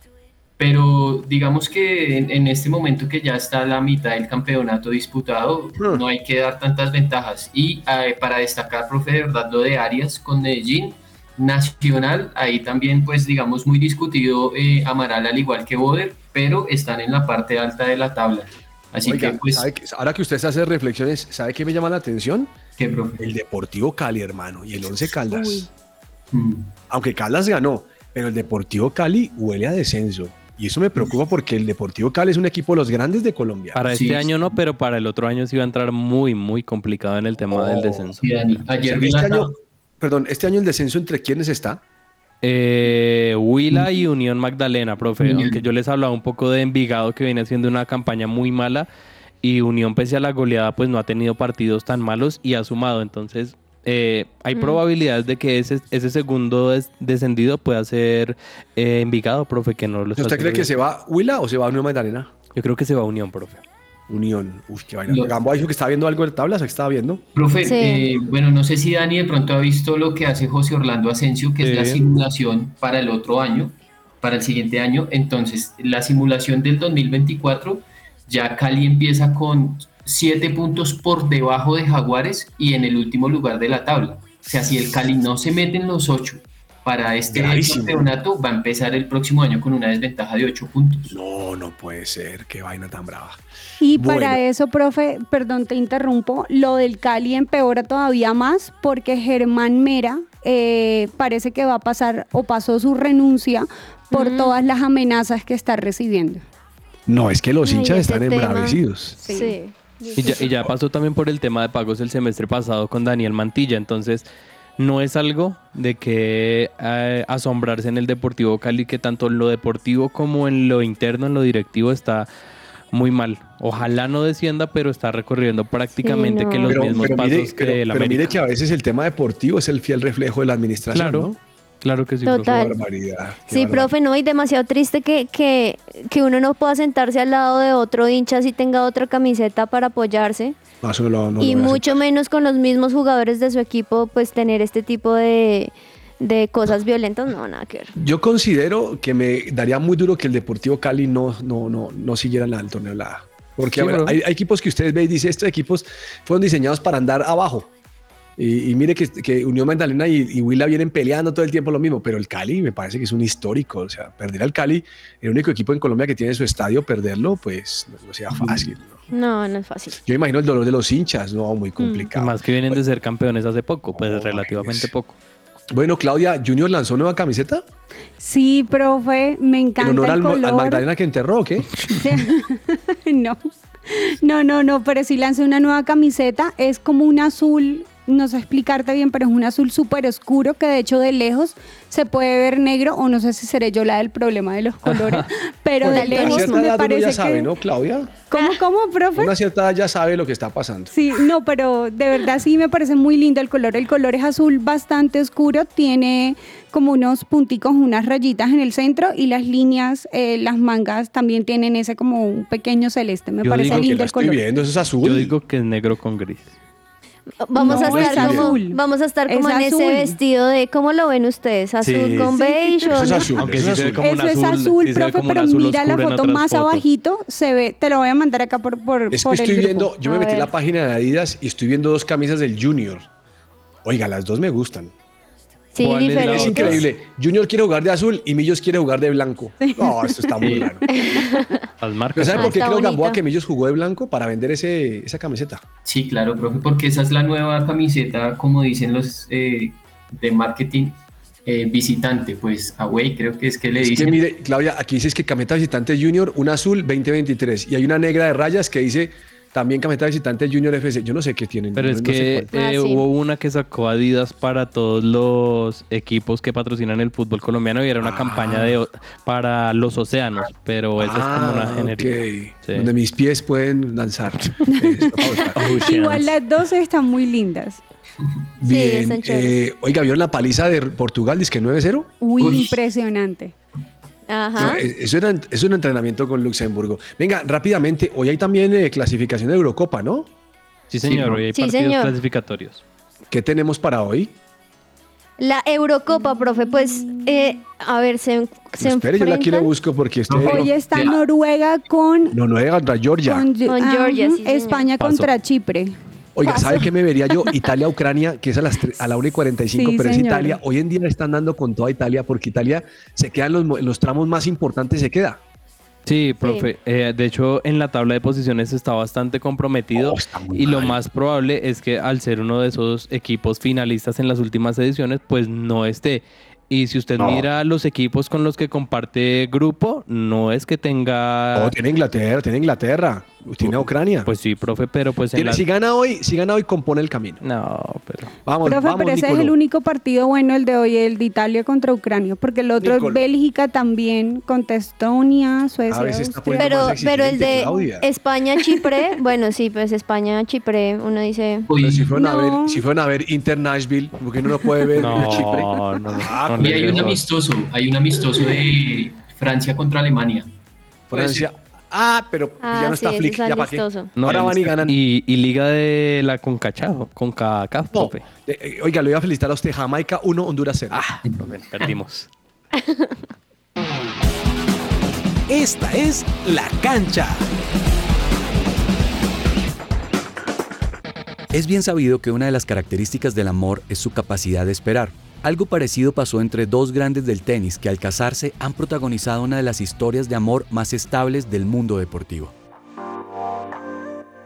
Pero digamos que en, en este momento que ya está la mitad del campeonato disputado, Hmm. no hay que dar tantas ventajas. Y eh, para destacar, profe, de verdad, lo de Arias con Medellín, Nacional, ahí también, pues digamos, muy discutido eh, Amaral al igual que Boder, pero están en la parte alta de la tabla. Así Oiga, que, pues, ahora que usted se hace reflexiones, ¿sabe qué me llama la atención? ¿qué, profe? El Deportivo Cali, hermano, y el Once Caldas. Mm. Aunque Caldas ganó, pero el Deportivo Cali huele a descenso. Y eso me preocupa porque el Deportivo Cali es un equipo de los grandes de Colombia. Para Sí, este sí. año no, pero para el otro año sí va a entrar muy, muy complicado en el tema del Oh, descenso. Ayer este año, perdón, este año el descenso entre quiénes está? Eh, Huila y Unión Magdalena, profe. Unión. Aunque yo les hablaba un poco de Envigado que viene haciendo una campaña muy mala y Unión pese a la goleada pues no ha tenido partidos tan malos y ha sumado. Entonces eh, hay probabilidades de que ese, ese segundo des- descendido pueda ser eh, Envigado, profe, que no lo está ¿Usted cree que bien. se va Huila o se va Unión Magdalena? Yo creo que se va a Unión, profe. Unión. Uf, qué vaina. Lo- Gamboa dijo que estaba viendo algo de tablas, que estaba viendo. Profe, Sí. eh, bueno, no sé si Dani de pronto ha visto lo que hace José Orlando Asensio, que es la simulación para el otro año, para el siguiente año. Entonces, la simulación del 2024, ya Cali empieza con siete puntos por debajo de Jaguares y en el último lugar de la tabla. O sea, si el Cali no se mete en los ocho para este Gravísimo. campeonato, va a empezar el próximo año con una desventaja de ocho puntos. No, no puede ser. Qué vaina tan brava. Y Bueno. para eso, profe, perdón, te interrumpo, lo del Cali empeora todavía más porque Germán Mera eh, parece que va a pasar o pasó su renuncia por Mm. todas las amenazas que está recibiendo. No, es que los Ay, hinchas están tema. embravecidos. Sí. Y ya, y ya pasó también por el tema de pagos el semestre pasado con Daniel Mantilla, entonces no es algo de que eh, asombrarse en el Deportivo Cali, que tanto en lo deportivo como en lo interno, en lo directivo está muy mal. Ojalá no descienda, pero está recorriendo prácticamente no. que los Pero, mismos pero pasos mire, que pero- el pero América. mire que a veces el tema deportivo es el fiel reflejo de la administración, Claro, ¿no? Claro que sí. Total. profe. Barbaridad. Sí, barbaridad. profe, no, y demasiado triste que, que, que uno no pueda sentarse al lado de otro hincha si tenga otra camiseta para apoyarse. No, eso lo- no y lo mucho menos con los mismos jugadores de su equipo, pues tener este tipo de, de cosas violentas, no, nada que ver. Yo considero que me daría muy duro que el Deportivo Cali no, no, no, no siguiera el torneo de la A. Porque Sí, a ver, bro. hay, hay equipos que ustedes ven y dicen, estos equipos fueron diseñados para andar abajo. Y, y mire que, que Unión Magdalena y, y Huila vienen peleando todo el tiempo lo mismo, pero el Cali me parece que es un histórico. O sea, perder al Cali, el único equipo en Colombia que tiene su estadio, perderlo, pues no, no sea fácil. ¿no? No, no es fácil. Yo imagino el dolor de los hinchas, no, muy complicado. Más que vienen de ser campeones hace poco, pues relativamente poco. Bueno, Claudia, ¿Junior lanzó nueva camiseta? Sí, profe, me ¿En encanta honor el al, al. Magdalena que enterró o qué? no, No, no, no, pero sí lancé una nueva camiseta. Es como un azul, no sé explicarte bien, pero es un azul súper oscuro que de hecho de lejos se puede ver negro o no sé si seré yo la del problema de los colores, pero de lejos me edad uno parece ya sabe, que... ¿no, Claudia? ¿Cómo, cómo, profe? Una cierta edad ya sabe lo que está pasando. Sí, no, pero de verdad sí me parece muy lindo el color. El color es azul bastante oscuro, tiene como unos punticos, unas rayitas en el centro y las líneas, eh, las mangas también tienen ese como un pequeño celeste. Me Yo parece digo lindo el estoy color. viendo, eso es azul. Yo digo que es negro con gris. Vamos No, a es estar como, vamos a estar como Es en ese vestido de ¿cómo lo ven ustedes? Azul Sí. con Sí. beige Eso o es azul. Aunque eso sí es azul. como un Eso es azul, azul, sí se ve profe, como pero azul mira la foto más fotos. abajito, se ve, te lo voy a mandar acá por, por, Es que por el estoy grupo. viendo, yo me metí en la página de Adidas y estoy viendo dos camisas del Junior. Oiga, las dos me gustan. Sí, ¿Cuál es increíble. Junior quiere jugar de azul y Millos quiere jugar de blanco. No, esto está muy raro. Las ¿Pero marcas. sabe Ah, por qué creo Gamboa que Millos jugó de blanco? Para vender ese, esa camiseta. Sí, claro, profe, porque esa es la nueva camiseta, como dicen los eh, de marketing, eh, visitante, pues away, creo que es que le Es que dicen. mire, Claudia, aquí dices que camiseta visitante Junior, una azul 2023 y hay una negra de rayas que dice también camiseta visitante Junior FC. Yo no sé qué tienen. Pero no- es no sé que. Ah, eh, sí. hubo una que sacó Adidas para todos los equipos que patrocinan el fútbol colombiano y era una Ah. campaña de para los océanos, pero eso es como una Ah, genérica. ok. Sí. Donde mis pies pueden lanzar. Igual las dos están muy lindas. Bien. chéveres. eh, oiga, ¿vieron la paliza de Portugal? Dice que 9-0. Uy, Uy. impresionante. Ajá. No, Eso era, es un entrenamiento con Luxemburgo. Venga, rápidamente, hoy hay también eh, clasificación de Eurocopa, ¿no? Sí, señor, Sí, hoy hay Sí, partidos señor. clasificatorios. ¿Qué tenemos para hoy? La Eurocopa, profe, pues, eh, a ver, se, se Espere, yo la aquí la busco porque estoy... Hoy está. Noruega con, No, no es contra Georgia. con, Con ah, Georgia, sí, señor. España Paso. contra Chipre. Oiga, ¿sabe qué me vería yo? Italia-Ucrania, que es a, las a la 1 y 45, Sí, pero es. Italia. Hoy en día le están dando con toda Italia porque Italia se queda en los, mo- en los tramos más importantes, se queda. Sí, profe. eh, de hecho, en la tabla de posiciones está bastante comprometido. Oh, está y lo más probable es que al ser uno de esos equipos finalistas en las últimas ediciones, pues no esté. Y si usted No. mira los equipos con los que comparte grupo, no es que tenga... Oh, tiene Inglaterra, tiene Inglaterra, tiene a Ucrania. Pues sí, profe, pero pues en Tiene- la... Si gana hoy, si gana hoy, compone el camino. No, pero... Vamos, Profe, vamos, pero ese es el único partido bueno, el de hoy, el de Italia contra Ucrania, porque el otro Nicolo. es Bélgica también, contra Estonia, Suecia, Pero, pero el de. España-Chipre, bueno, sí, pues España-Chipre, uno dice... Pero si fueron, a ver, si fueron a ver Inter Nashville, porque uno no puede ver No, Chipre. no, no. Ah, no y hay un amistoso, hay un amistoso de Francia contra Alemania. Francia. Ah, pero Ah, ya no sí, está Flick, es ya para qué. No, Ahora van y ganan. Y, y liga de la Concachao, Concacaf, No, profe. eh, eh, oiga, le voy a felicitar a usted. Jamaica 1, Honduras 0. Ah, perdimos. Esta es La Cancha. Es bien sabido que una de las características del amor es su capacidad de esperar. Algo parecido pasó entre dos grandes del tenis que al casarse han protagonizado una de las historias de amor más estables del mundo deportivo.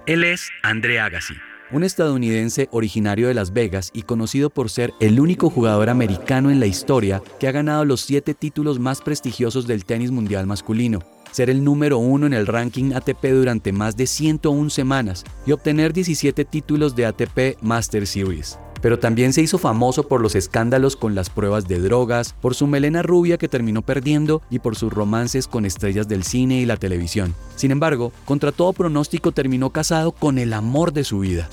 Él es André Agassi, un estadounidense originario de Las Vegas y conocido por ser el único jugador americano en la historia que ha ganado los siete títulos más prestigiosos del tenis mundial masculino, ser el número uno en el ranking ATP durante más de 101 semanas y obtener 17 títulos de ATP Master Series. Pero también se hizo famoso por los escándalos con las pruebas de drogas, por su melena rubia que terminó perdiendo y por sus romances con estrellas del cine y la televisión. Sin embargo, contra todo pronóstico terminó casado con el amor de su vida.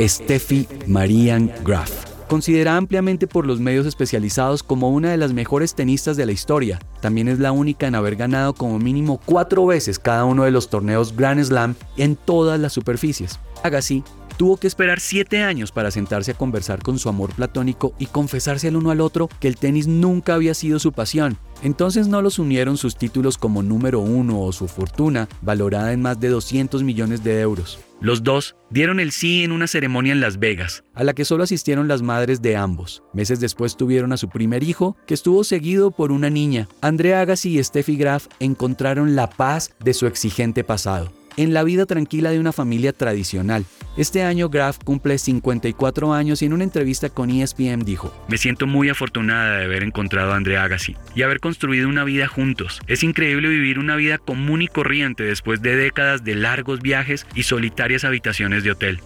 Steffi Marian Graf. Considerada ampliamente por los medios especializados como una de las mejores tenistas de la historia, también es la única en haber ganado como mínimo cuatro veces cada uno de los torneos Grand Slam en todas las superficies. Agassi tuvo que esperar siete años para sentarse a conversar con su amor platónico y confesarse el uno al otro que el tenis nunca había sido su pasión. Entonces no los unieron sus títulos como número uno o su fortuna, valorada en más de 200 millones de euros. Los dos dieron el sí en una ceremonia en Las Vegas, a la que solo asistieron las madres de ambos. Meses después tuvieron a su primer hijo, que estuvo seguido por una niña. Andrea Agassi y Steffi Graf encontraron la paz de su exigente pasado. En la vida tranquila de una familia tradicional. Este año Graf cumple 54 años y en una entrevista con ESPN dijo, Me siento muy afortunada de haber encontrado a André Agassi y haber construido una vida juntos. Es increíble vivir una vida común y corriente después de décadas de largos viajes y solitarias habitaciones de hotel.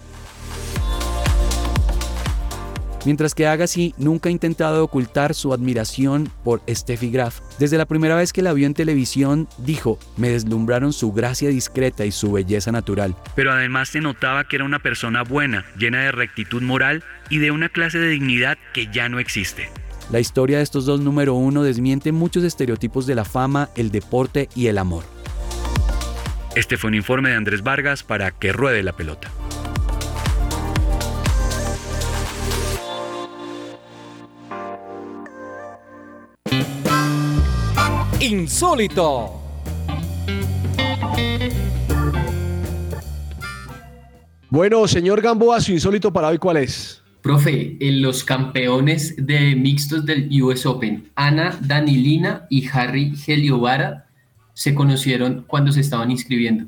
Mientras que Agassi nunca ha intentado ocultar su admiración por Steffi Graf. Desde la primera vez que la vio en televisión, dijo, me deslumbraron su gracia discreta y su belleza natural. Pero además se notaba que era una persona buena, llena de rectitud moral y de una clase de dignidad que ya no existe. La historia de estos dos número uno desmiente muchos estereotipos de la fama, el deporte y el amor. Este fue un informe de Andrés Vargas para Que Ruede la Pelota. Insólito. Bueno, señor Gamboa, su insólito para hoy, ¿cuál es? Profe, en los campeones de mixtos del US Open, Ana Danilina y Harry Heliovara se conocieron cuando se estaban inscribiendo.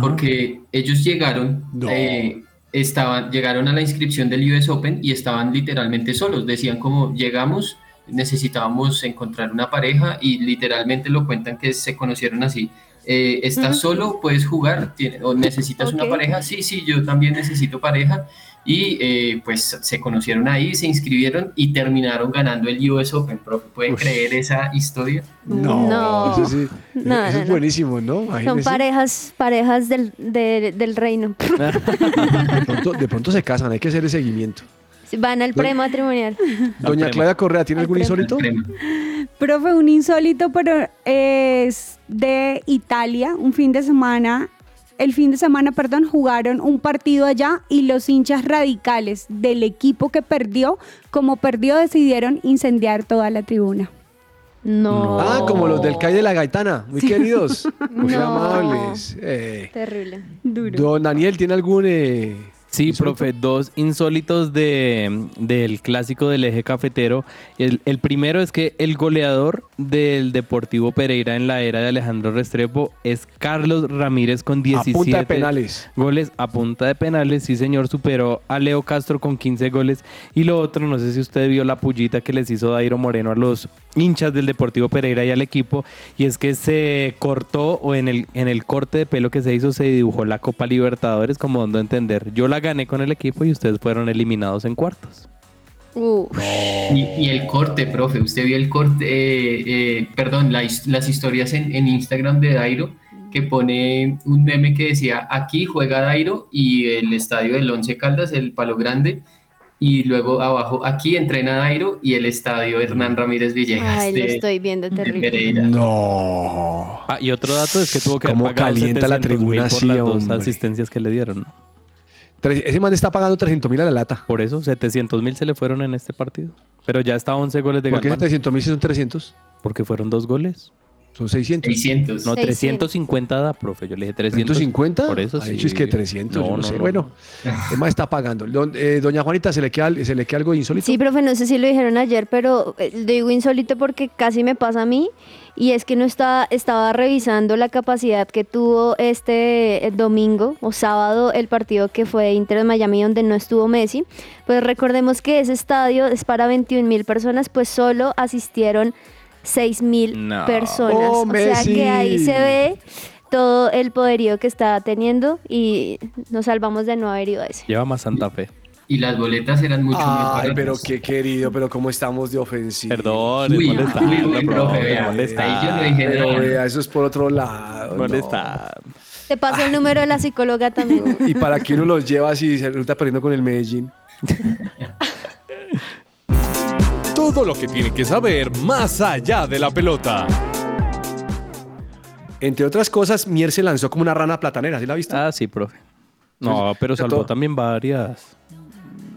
Porque ellos llegaron, No. eh, estaban, llegaron a la inscripción del US Open y estaban literalmente solos. Decían como llegamos, necesitábamos encontrar una pareja y literalmente lo cuentan que se conocieron así. Eh, ¿Estás solo? ¿Puedes jugar? ¿Tiene- ¿O necesitas una Ok. pareja? Sí, sí, yo también necesito pareja. Y eh, pues se conocieron ahí, se inscribieron y terminaron ganando el US Open. Profe, ¿pueden creer esa historia? No. Eso sí. No, eso no, es no. buenísimo, ¿no? Son Imagínese. parejas, parejas del, de- del reino. De pronto, de pronto se casan, hay que hacer el seguimiento. Van al prematrimonial. Doña Claudia Correa, ¿tiene Al algún insólito? Profe, un insólito, pero es de Italia, un fin de semana. El fin de semana, perdón, jugaron un partido allá y los hinchas radicales del equipo que perdió, como perdió, decidieron incendiar toda la tribuna. No. Ah, como los del CAI de la Gaitana, muy queridos, muy No. amables. Eh, Terrible. don Daniel, ¿tiene algún eh, Sí, profe, dos insólitos de, del clásico del eje cafetero. El, el primero es que el goleador del Deportivo Pereira en la era de Alejandro Restrepo es Carlos Ramírez con 17 punta de penales. goles a punta de penales. Sí, señor, superó a Leo Castro con 15 goles. Y lo otro, no sé si usted vio la pullita que les hizo Dairo Moreno a los hinchas del Deportivo Pereira y al equipo. Y es que se cortó o en el, en el corte de pelo que se hizo se dibujó la Copa Libertadores como dando a entender. Yo la gané con el equipo y ustedes fueron eliminados en cuartos. Uh, Y, y el corte, profe, usted vio el corte, eh, eh, perdón, la las historias en, en Instagram de Dairo, que pone un meme que decía, aquí juega Dairo y el estadio del Once Caldas, el Palo Grande, y luego abajo, aquí entrena Dairo y el estadio Hernán Ramírez Villegas. ay, lo de- estoy viendo terrible. No. Ah, y otro dato es que tuvo que ¿Cómo calienta la 700.000 tribuna por las dos asistencias que le dieron. Tre- Ese man está pagando 300 mil a la lata. Por eso, 700 mil se le fueron en este partido. Pero ya está 11 goles de ¿Por qué Galván. 300 mil si son 300? Porque fueron dos goles. Son 600. 600. No, 600. 350 da, profe. Yo le dije 300. 150. Por eso Ha sí. dicho es que 300. No, no, no, sé. no. Bueno, el man está pagando. Don- eh, doña Juanita, ¿se le, queda, ¿se le queda algo insólito? Sí, profe, no sé si lo dijeron ayer, pero eh, digo insólito porque casi me pasa a mí. Y es que no estaba, estaba revisando la capacidad que tuvo este eh, domingo o sábado el partido que fue Inter de Miami donde no estuvo Messi. Pues recordemos que ese estadio es para 21 mil personas, pues solo asistieron 6 mil No. personas. ¡Oh, o sea que ahí se ve todo el poderío que está teniendo y nos salvamos de no haber ido a ese. Lleva más Santa Fe. Y las boletas eran mucho más Ay, baratas. pero qué querido, pero cómo estamos de ofensivo. Perdón, Uy, molesta. uy, uy, profe, vea, molesta. ahí yo no dije Pero nada. vea, eso es por otro lado. no. Molesta. Te paso el número de la psicóloga también. ¿Y para qué uno los lleva si se está perdiendo con el Medellín? Todo lo que tiene que saber más allá de la pelota. Entre otras cosas, Mier se lanzó como una rana platanera, ¿sí la ha visto? Ah, sí, profe. No, pero salvó también varias.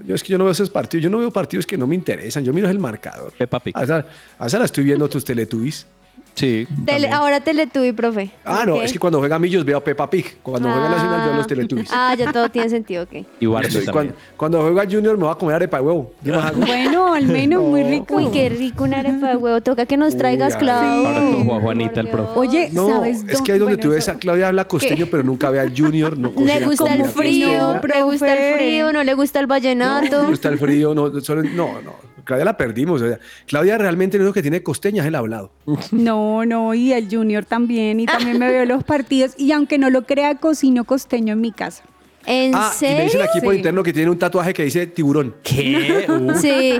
Yo es que yo no veo esos partidos, yo no veo partidos que no me interesan, yo miro el marcador. Peppa Pig. A esa, a esa la estoy viendo tus teletubbies. Sí. Tele- ahora Teletubby, profe. Ah, no, Ok. es que cuando juega Millos veo a Peppa Pig. Cuando juega Nacional veo a los Ah. Teletubbies. Ah, ya todo tiene sentido, ok. Y cuando, cuando juega Junior me voy a comer arepa de huevo. ¿Qué? Bueno, al menos muy rico. Uy, qué rico una arepa de huevo. Toca que nos traigas, Uy, Clau. Ahora todo Juan Juanita, el profe. Oye, No, ¿sabes es que ahí donde dónde- tú bueno, ves a Claudia habla costeño, pero nunca ve al Junior. No Le gusta el frío, le gusta el frío, no le gusta el No, vallenato. le gusta el frío, no, solo- no, no. Claudia la perdimos. o sea, Claudia realmente lo único que tiene costeña es el hablado. No, no, y el Junior también, y también me veo los partidos, y aunque no lo crea, cocino costeño en mi casa. ¿En Ah, y me dicen serio? aquí por Sí. interno que tiene un tatuaje que dice tiburón. ¿Qué? Uh. Sí.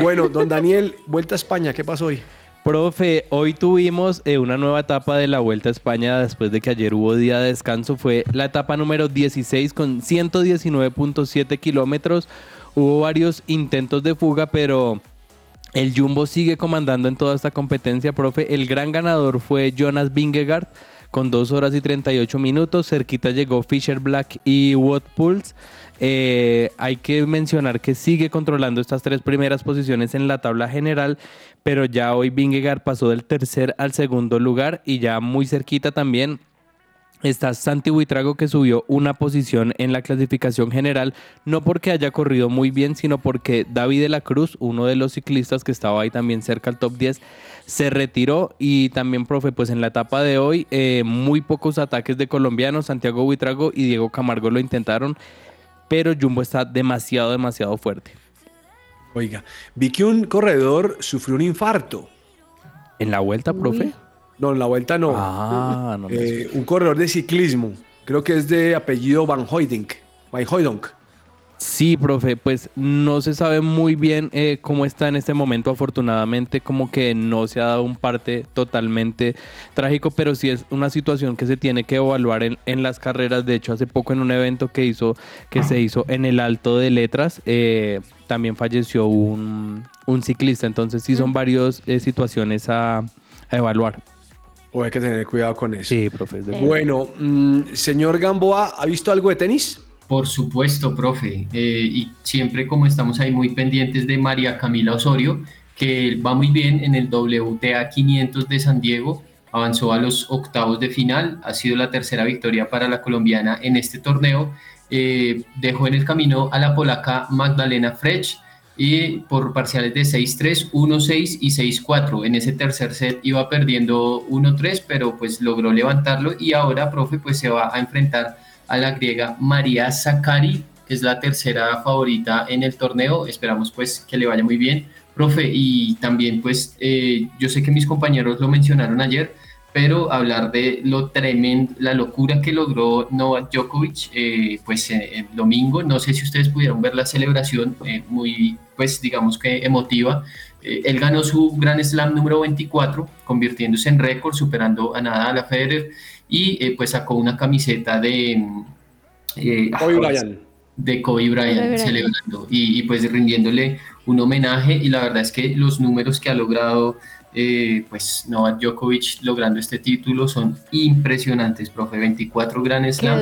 Bueno, don Daniel, vuelta a España, ¿qué pasó hoy? Profe, hoy tuvimos eh, una nueva etapa de la Vuelta a España después de que ayer hubo día de descanso. Fue la etapa número 16 con 119.7 kilómetros. Hubo varios intentos de fuga, pero el Jumbo sigue comandando en toda esta competencia, profe. El gran ganador fue Jonas Vingegaard con 2 horas y 38 minutos. Cerquita llegó Fisher Black y Wout Puls. Eh, hay que mencionar que sigue controlando estas tres primeras posiciones en la tabla general, pero ya hoy Vingegaard pasó del tercer al segundo lugar y ya muy cerquita también Está Santi Buitrago que subió una posición en la clasificación general, no porque haya corrido muy bien, sino porque David de la Cruz, uno de los ciclistas que estaba ahí también cerca al top 10, se retiró y también, profe, pues en la etapa de hoy eh, muy pocos ataques de colombianos, Santiago Buitrago y Diego Camargo lo intentaron, pero Jumbo está demasiado, demasiado fuerte. Oiga, vi que un corredor sufrió un infarto. ¿En la vuelta, profe? No, en la vuelta no. Ah, no Eh, un corredor de ciclismo. Creo que es de apellido Van Hoydink. Van Hoydonk. Sí, profe, pues no se sabe muy bien eh, cómo está en este momento. Afortunadamente, como que no se ha dado un parte totalmente trágico, pero sí es una situación que se tiene que evaluar en, en las carreras. De hecho, hace poco en un evento que hizo, que se hizo en el Alto de Letras, eh, también falleció un, un ciclista. Entonces, sí son varias eh, situaciones a, a evaluar. O hay que tener cuidado con eso. Sí, profe. es de- Bueno, mm, señor Gamboa, ¿ha visto algo de tenis? Por supuesto, profe. Eh, y siempre como estamos ahí muy pendientes de María Camila Osorio, que va muy bien en el WTA 500 de San Diego, avanzó a los octavos de final, ha sido la tercera victoria para la colombiana en este torneo. Eh, dejó en el camino a la polaca Magdalena Frech y por parciales de 6-3, 1-6 y 6-4. En ese tercer set iba perdiendo 1-3, pero pues logró levantarlo y ahora, profe, pues se va a enfrentar a la griega María Zakari, que es la tercera favorita en el torneo. Esperamos pues que le vaya muy bien, profe. Y también pues eh, yo sé que mis compañeros lo mencionaron ayer, pero hablar de lo tremendo, la locura que logró Novak Djokovic, eh, pues eh, el domingo, no sé si ustedes pudieron ver la celebración, eh, muy, pues digamos que emotiva. Eh, él ganó su Grand Slam número 24, convirtiéndose en récord, superando a Nadal, a Federer, y eh, pues sacó una camiseta de... eh, Kobe Bryant. de Kobe Bryant Kobe Bryant. celebrando y, y, pues rindiéndole un homenaje y la verdad es que los números que ha logrado eh, pues Novak Djokovic logrando este título son impresionantes, profe, 24 Grand Slam,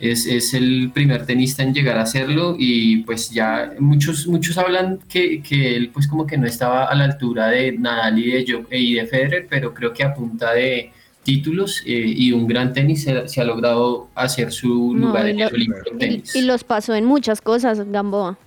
es, es el primer tenista en llegar a hacerlo y pues ya muchos, muchos hablan que, que él pues como que no estaba a la altura de Nadal y de, Djok- y de Federer, pero creo que a punta de títulos eh, y un gran tenis se, se ha logrado hacer su lugar en lo- el Y, Tennis. y los pasó en muchas cosas, Gamboa.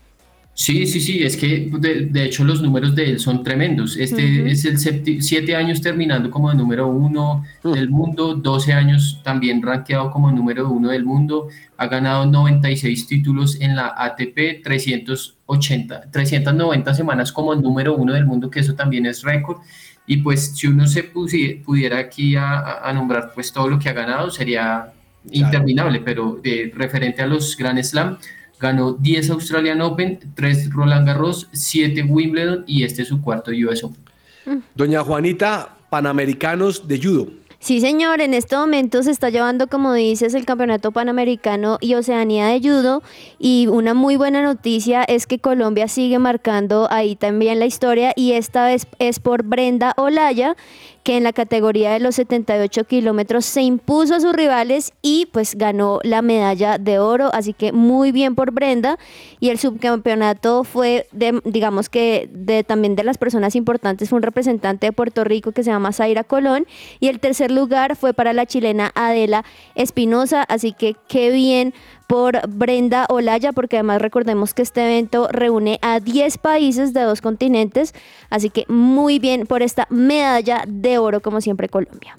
Sí, sí, sí, es que de, de hecho los números de él son tremendos. Este Ujú. es el septi- siete años terminando como número uno del mundo, 12 años también rankeado como número uno del mundo, ha ganado 96 títulos en la ATP, 380, 390 semanas como número uno del mundo, que eso también es récord. Y pues si uno se pusi- pudiera aquí a, a- nombrar pues todo lo que ha ganado sería interminable, pero de referente a los Grand Slam, ganó 10 Australian Open, 3 Roland Garros, 7 Wimbledon y este es su cuarto US Open. Doña Juanita, Panamericanos de Judo. Sí, señor, en este momento se está llevando, como dices, el Campeonato Panamericano y Oceanía de Judo y una muy buena noticia es que Colombia sigue marcando ahí también la historia y esta vez es por Brenda Olaya, que en la categoría de los 78 kilómetros se impuso a sus rivales y pues ganó la medalla de oro, así que muy bien por Brenda. Y el subcampeonato fue de, digamos que de también de las personas importantes. Fue un representante de Puerto Rico que se llama Zaira Colón. Y el tercer lugar fue para la chilena Adela Espinosa, así que qué bien por Brenda Olaya, porque además recordemos que este evento reúne a 10 países de dos continentes, así que muy bien por esta medalla de oro, como siempre Colombia.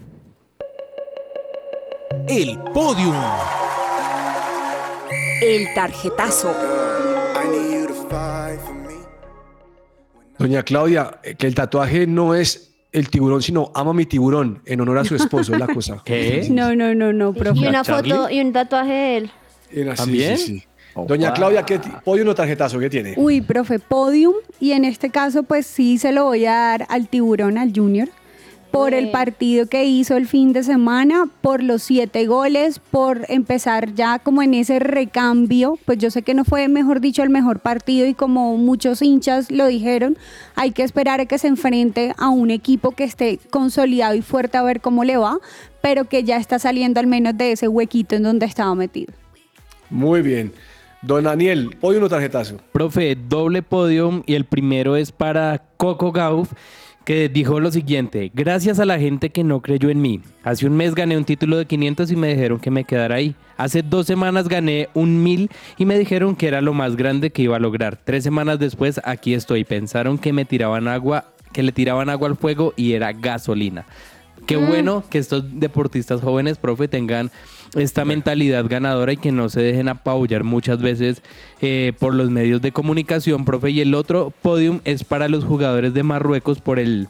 El podium. El tarjetazo. Doña Claudia, eh, que el tatuaje no es el tiburón, sino ama mi tiburón, en honor a su esposo, es la cosa. ¿Qué? No, no, no, no, profe. Y una foto y un tatuaje de él. Era ¿También? sí, sí. Doña Claudia, ¿qué podium o tarjetazo? ¿Qué tiene? Uy, profe, podium. Y en este caso, pues sí se lo voy a dar al tiburón, al Junior, por el partido que hizo el fin de semana, por los siete goles, por empezar ya como en ese recambio. Pues yo sé que no fue, mejor dicho, el mejor partido y como muchos hinchas lo dijeron, hay que esperar a que se enfrente a un equipo que esté consolidado y fuerte a ver cómo le va, pero que ya está saliendo al menos de ese huequito en donde estaba metido. Muy bien. Don Daniel, podium o tarjetazo. Profe, doble podium y el primero es para Coco Gauff, que dijo lo siguiente, gracias a la gente que no creyó en mí. Hace un mes gané un título de 500 y me dijeron que me quedara ahí. Hace dos semanas gané un 1000 y me dijeron que era lo más grande que iba a lograr. Tres semanas después aquí estoy. Pensaron que me tiraban agua, que le tiraban agua al fuego y era gasolina. Qué bueno que estos deportistas jóvenes, profe, tengan esta mentalidad ganadora y que no se dejen apabullar muchas veces eh, por los medios de comunicación, profe. Y el otro podium es para los jugadores de Marruecos por el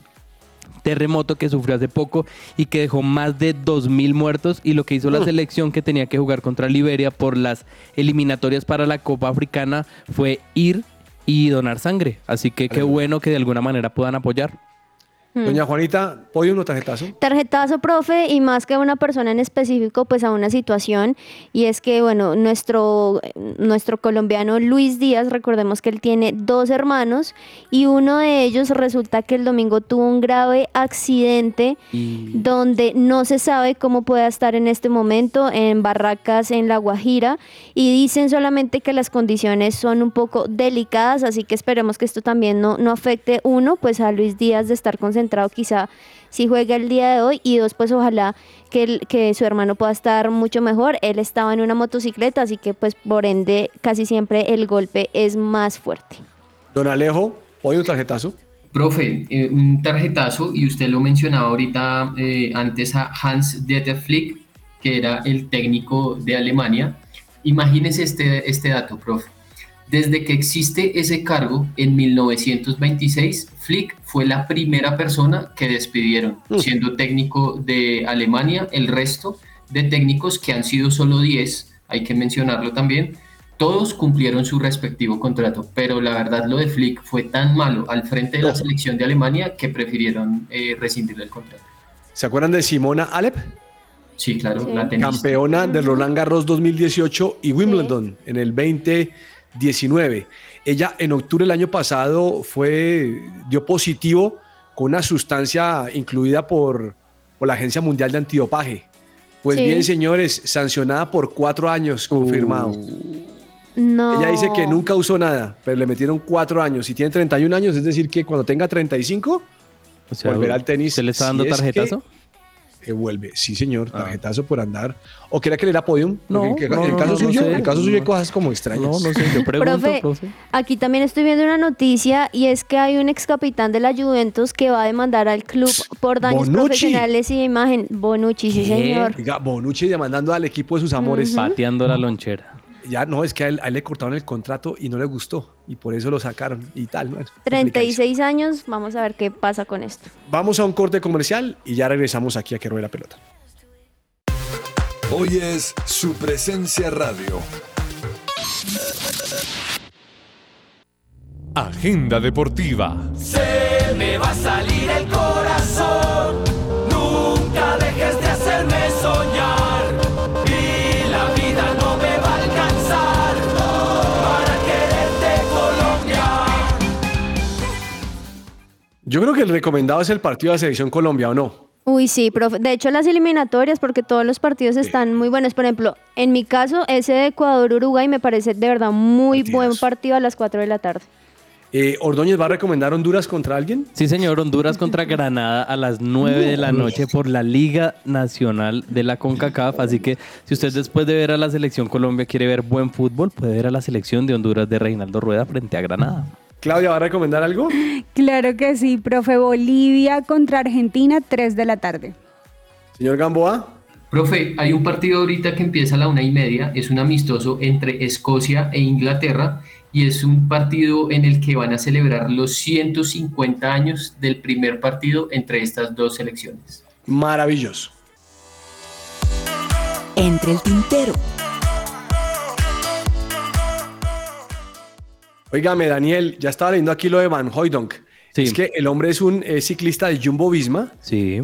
terremoto que sufrió hace poco y que dejó más de 2.000 muertos y lo que hizo la selección que tenía que jugar contra Liberia por las eliminatorias para la Copa Africana fue ir y donar sangre. Así que qué bueno que de alguna manera puedan apoyar. Doña Juanita, podium o tarjetazo. Tarjetazo, profe, y más que a una persona en específico, pues a una situación, y es que, bueno, nuestro, nuestro colombiano Luis Díaz, recordemos que él tiene dos hermanos, y uno de ellos resulta que el domingo tuvo un grave accidente donde no se sabe cómo pueda estar en este momento en Barracas, en La Guajira, y dicen solamente que las condiciones son un poco delicadas, así que esperemos que esto también no, no afecte, uno, pues a Luis Díaz de estar concentrado quizá si juega el día de hoy, y dos, pues ojalá que, el- que su hermano pueda estar mucho mejor. Él estaba en una motocicleta, así que pues por ende casi siempre el golpe es más fuerte. Don Alejo, podium o tarjetazo. Profe, eh, un tarjetazo, y usted lo mencionaba ahorita eh, antes a Hans Dieter Flick, que era el técnico de Alemania. Imagínese este, este dato, profe. Desde que existe ese cargo, en 1926, Flick fue la primera persona que despidieron, siendo técnico de Alemania. El resto de técnicos, que han sido solo 10, hay que mencionarlo también, todos cumplieron su respectivo contrato, pero la verdad lo de Flick fue tan malo al frente de la selección de Alemania que prefirieron eh, rescindirle el contrato. ¿Se acuerdan de Simona Alep? Sí, claro, Sí. la tenista. Campeona del Roland Garros 2018 y Wimbledon en el 2019. Ella en octubre del año pasado fue, dio positivo con una sustancia incluida por, por la Agencia Mundial de Antidopaje. Pues Sí. bien, señores, sancionada por cuatro años, confirmado. No. Ella dice que nunca usó nada, pero le metieron cuatro años. Si tiene 31 años, es decir, que cuando tenga 35, O sea, volverá al tenis. ¿Se le está si dando es que- que vuelve. Sí, señor, tarjetazo por andar. ¿O quería que le diera podium? No, en, no, el no, caso no, no suyo, sé. el caso suyo hay cosas como extrañas. No, no sé, yo pregunto, Profe, profe. aquí también estoy viendo una noticia y es que hay un ex capitán de la Juventus que va a demandar al club por daños Bonucci. profesionales y de imagen. Bonucci, sí, señor. Oiga, Bonucci demandando al equipo de sus amores. Pateando la lonchera. Ya no, es que a él, a él le cortaron el contrato y no le gustó. Y por eso lo sacaron y tal. ¿no? Es complicadísimo. 36 años, vamos a ver qué pasa con esto. Vamos a un corte comercial y ya regresamos aquí a que ruede la pelota. Hoy es su presencia radio. Agenda deportiva. Se me va a salir el corazón. Que el recomendado es el partido de la Selección Colombia, ¿o no? Uy, sí, profe. De hecho, las eliminatorias, porque todos los partidos están muy buenos. Por ejemplo, en mi caso, ese de Ecuador-Uruguay me parece de verdad muy buen partido a las 4 de la tarde. Eh, ¿Ordóñez va a recomendar Honduras contra alguien? Sí, señor, Honduras contra Granada a las 9 de la noche por la Liga Nacional de la CONCACAF. Así que si usted después de ver a la selección Colombia quiere ver buen fútbol, puede ver a la selección de Honduras de Reinaldo Rueda frente a Granada. Claudia, ¿va a recomendar algo? Claro que sí, profe. Bolivia contra Argentina, 3 de la tarde. Señor Gamboa. Profe, hay un partido ahorita que empieza a la una y media, es un amistoso entre Escocia e Inglaterra y es un partido en el que van a celebrar los 150 años del primer partido entre estas dos selecciones. Maravilloso. Entre el tintero. Óigame, Daniel, ya estaba leyendo aquí lo de Van Hoydonk. Es que el hombre es un eh, ciclista de Jumbo Visma. Sí.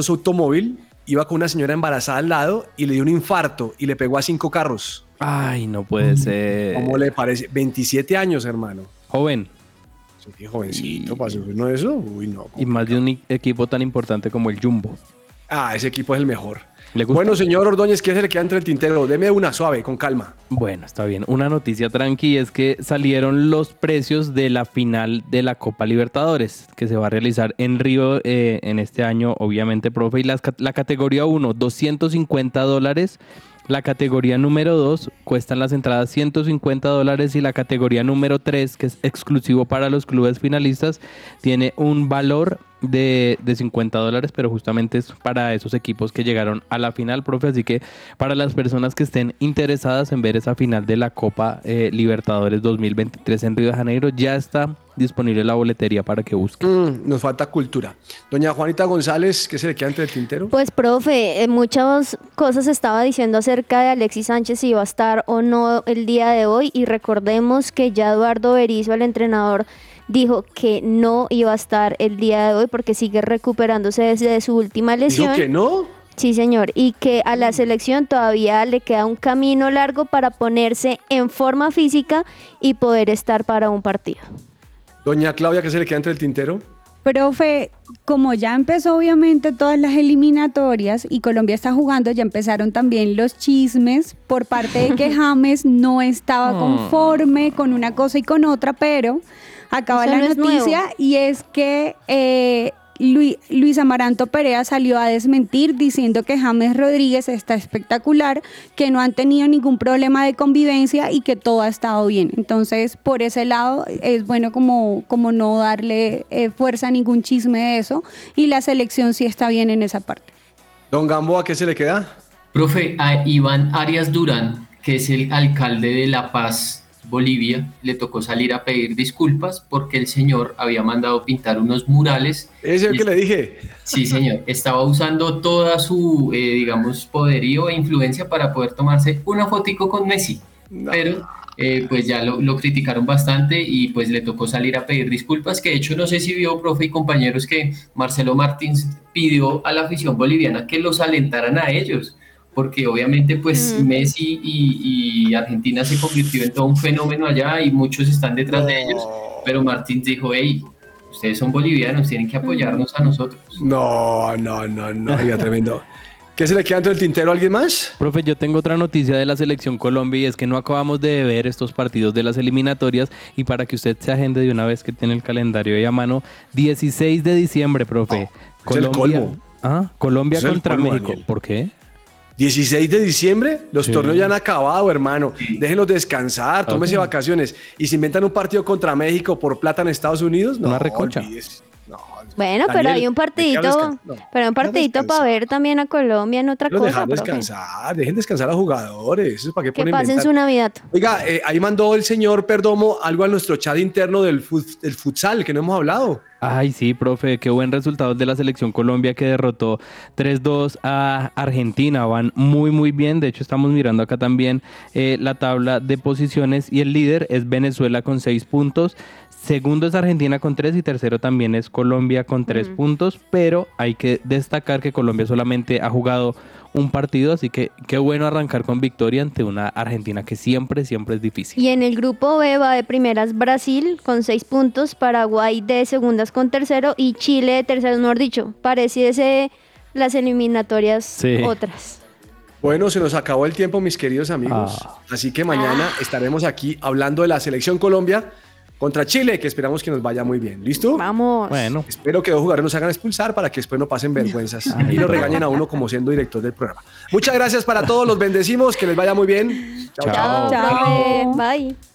Su automóvil iba con una señora embarazada al lado y le dio un infarto y le pegó a cinco carros. Ay, no puede ser. ¿Cómo le parece? 27 años, hermano. Joven. Sí, jovencito, para ¿no eso? Uy, no. Y más de un equipo tan importante como el Jumbo. Ah, ese equipo es el mejor. Bueno, señor Ordóñez, ¿qué se le queda entre el tintero? Deme una suave, con calma. Bueno, está bien. Una noticia tranqui es que salieron los precios de la final de la Copa Libertadores, que se va a realizar en Río eh, en este año, obviamente, profe. Y ca- la categoría 1, 250 dólares. La categoría número 2 cuestan las entradas 150 dólares y la categoría número 3, que es exclusivo para los clubes finalistas, tiene un valor de, de 50 dólares, pero justamente es para esos equipos que llegaron a la final, profe. Así que para las personas que estén interesadas en ver esa final de la Copa eh, Libertadores 2023 en Río de Janeiro, ya está disponible la boletería para que busquen. Mm, nos falta cultura. Doña Juanita González, ¿qué se le queda entre el tintero? Pues, profe, eh, muchas cosas estaba diciendo acerca de Alexis Sánchez si iba a estar o no el día de hoy y recordemos que ya Eduardo Berizzo, el entrenador, dijo que no iba a estar el día de hoy porque sigue recuperándose desde su última lesión. ¿Dijo que no? Sí, señor, y que a la selección todavía le queda un camino largo para ponerse en forma física y poder estar para un partido. Doña Claudia, ¿qué se le queda entre el tintero? Profe, como ya empezó obviamente todas las eliminatorias y Colombia está jugando, ya empezaron también los chismes por parte de que James no estaba Mm. conforme con una cosa y con otra, pero acaba la no noticia y es que eh, Luis, Luis Amaranto Perea salió a desmentir diciendo que James Rodríguez está espectacular, que no han tenido ningún problema de convivencia y que todo ha estado bien. Entonces, por ese lado, es bueno como, como no darle eh, fuerza a ningún chisme de eso y la selección sí está bien en esa parte. Don Gamboa, ¿qué se le queda? Profe, a Iván Arias Durán, que es el alcalde de La Paz, Bolivia, le tocó salir a pedir disculpas porque el señor había mandado pintar unos murales. Es el que le dije. Sí, señor. Estaba usando toda su, eh, digamos, poderío e influencia para poder tomarse una fotico con Messi. Pero, eh, pues ya lo, lo criticaron bastante y pues le tocó salir a pedir disculpas. Que de hecho, no sé si vio, profe y compañeros, que Marcelo Martins pidió a la afición boliviana que los alentaran a ellos. Porque obviamente, pues Messi y, y Argentina se convirtió en todo un fenómeno allá y muchos están detrás de ellos. Pero Martins dijo, hey, ustedes son bolivianos, tienen que apoyarnos a nosotros. No, no, no, no, oiga, tremendo. ¿Qué se le queda entre el tintero a alguien más? Profe, yo tengo otra noticia de la selección Colombia y es que no acabamos de ver estos partidos de las eliminatorias y para que usted se agende de una vez que tiene el calendario ahí a mano, 16 de diciembre, profe. es el colmo. Ah, Colombia Es el contra colmo, México. Daniel. ¿Por qué? 16 de diciembre, los Sí. torneos ya han acabado, hermano. Déjenlos descansar, tómese Ok. vacaciones. Y si inventan un partido contra México por plata en Estados Unidos, no, Una recocha. No, Bueno, pero hay un ¿de qué partidito? No, pero hay un partidito para ver también a Colombia en otra Los cosa, dejar profe. descansar, dejen descansar a jugadores. Eso es para qué Que ponen pasen su Navidad. Oiga, eh, ahí mandó el señor Perdomo algo a nuestro chat interno del, fut- del futsal, que no hemos hablado. Ay, sí, profe, qué buen resultado de la selección Colombia que derrotó 3-2 a Argentina. Van muy, muy bien. De hecho, estamos mirando acá también eh, la tabla de posiciones y el líder es Venezuela con 6 puntos. Segundo es Argentina con 3 y tercero también es Colombia con 3 puntos. Pero hay que destacar que Colombia solamente ha jugado un partido, así que qué bueno arrancar con victoria ante una Argentina que siempre, siempre es difícil. Y en el grupo B va de primeras Brasil con seis puntos, Paraguay de segundas con tercero y Chile de tercero, mejor dicho. Pareciese las eliminatorias Sí. otras. Bueno, se nos acabó el tiempo, mis queridos amigos. Así que mañana estaremos aquí hablando de la selección Colombia contra Chile, que esperamos que nos vaya muy bien. ¿Listo? Vamos. Bueno. Espero que los jugadores nos hagan expulsar para que después no pasen vergüenzas y lo regañen a uno como siendo director del programa. Muchas gracias para todos, los bendecimos, que les vaya muy bien. Chao, chao. Chao, profe. Bye.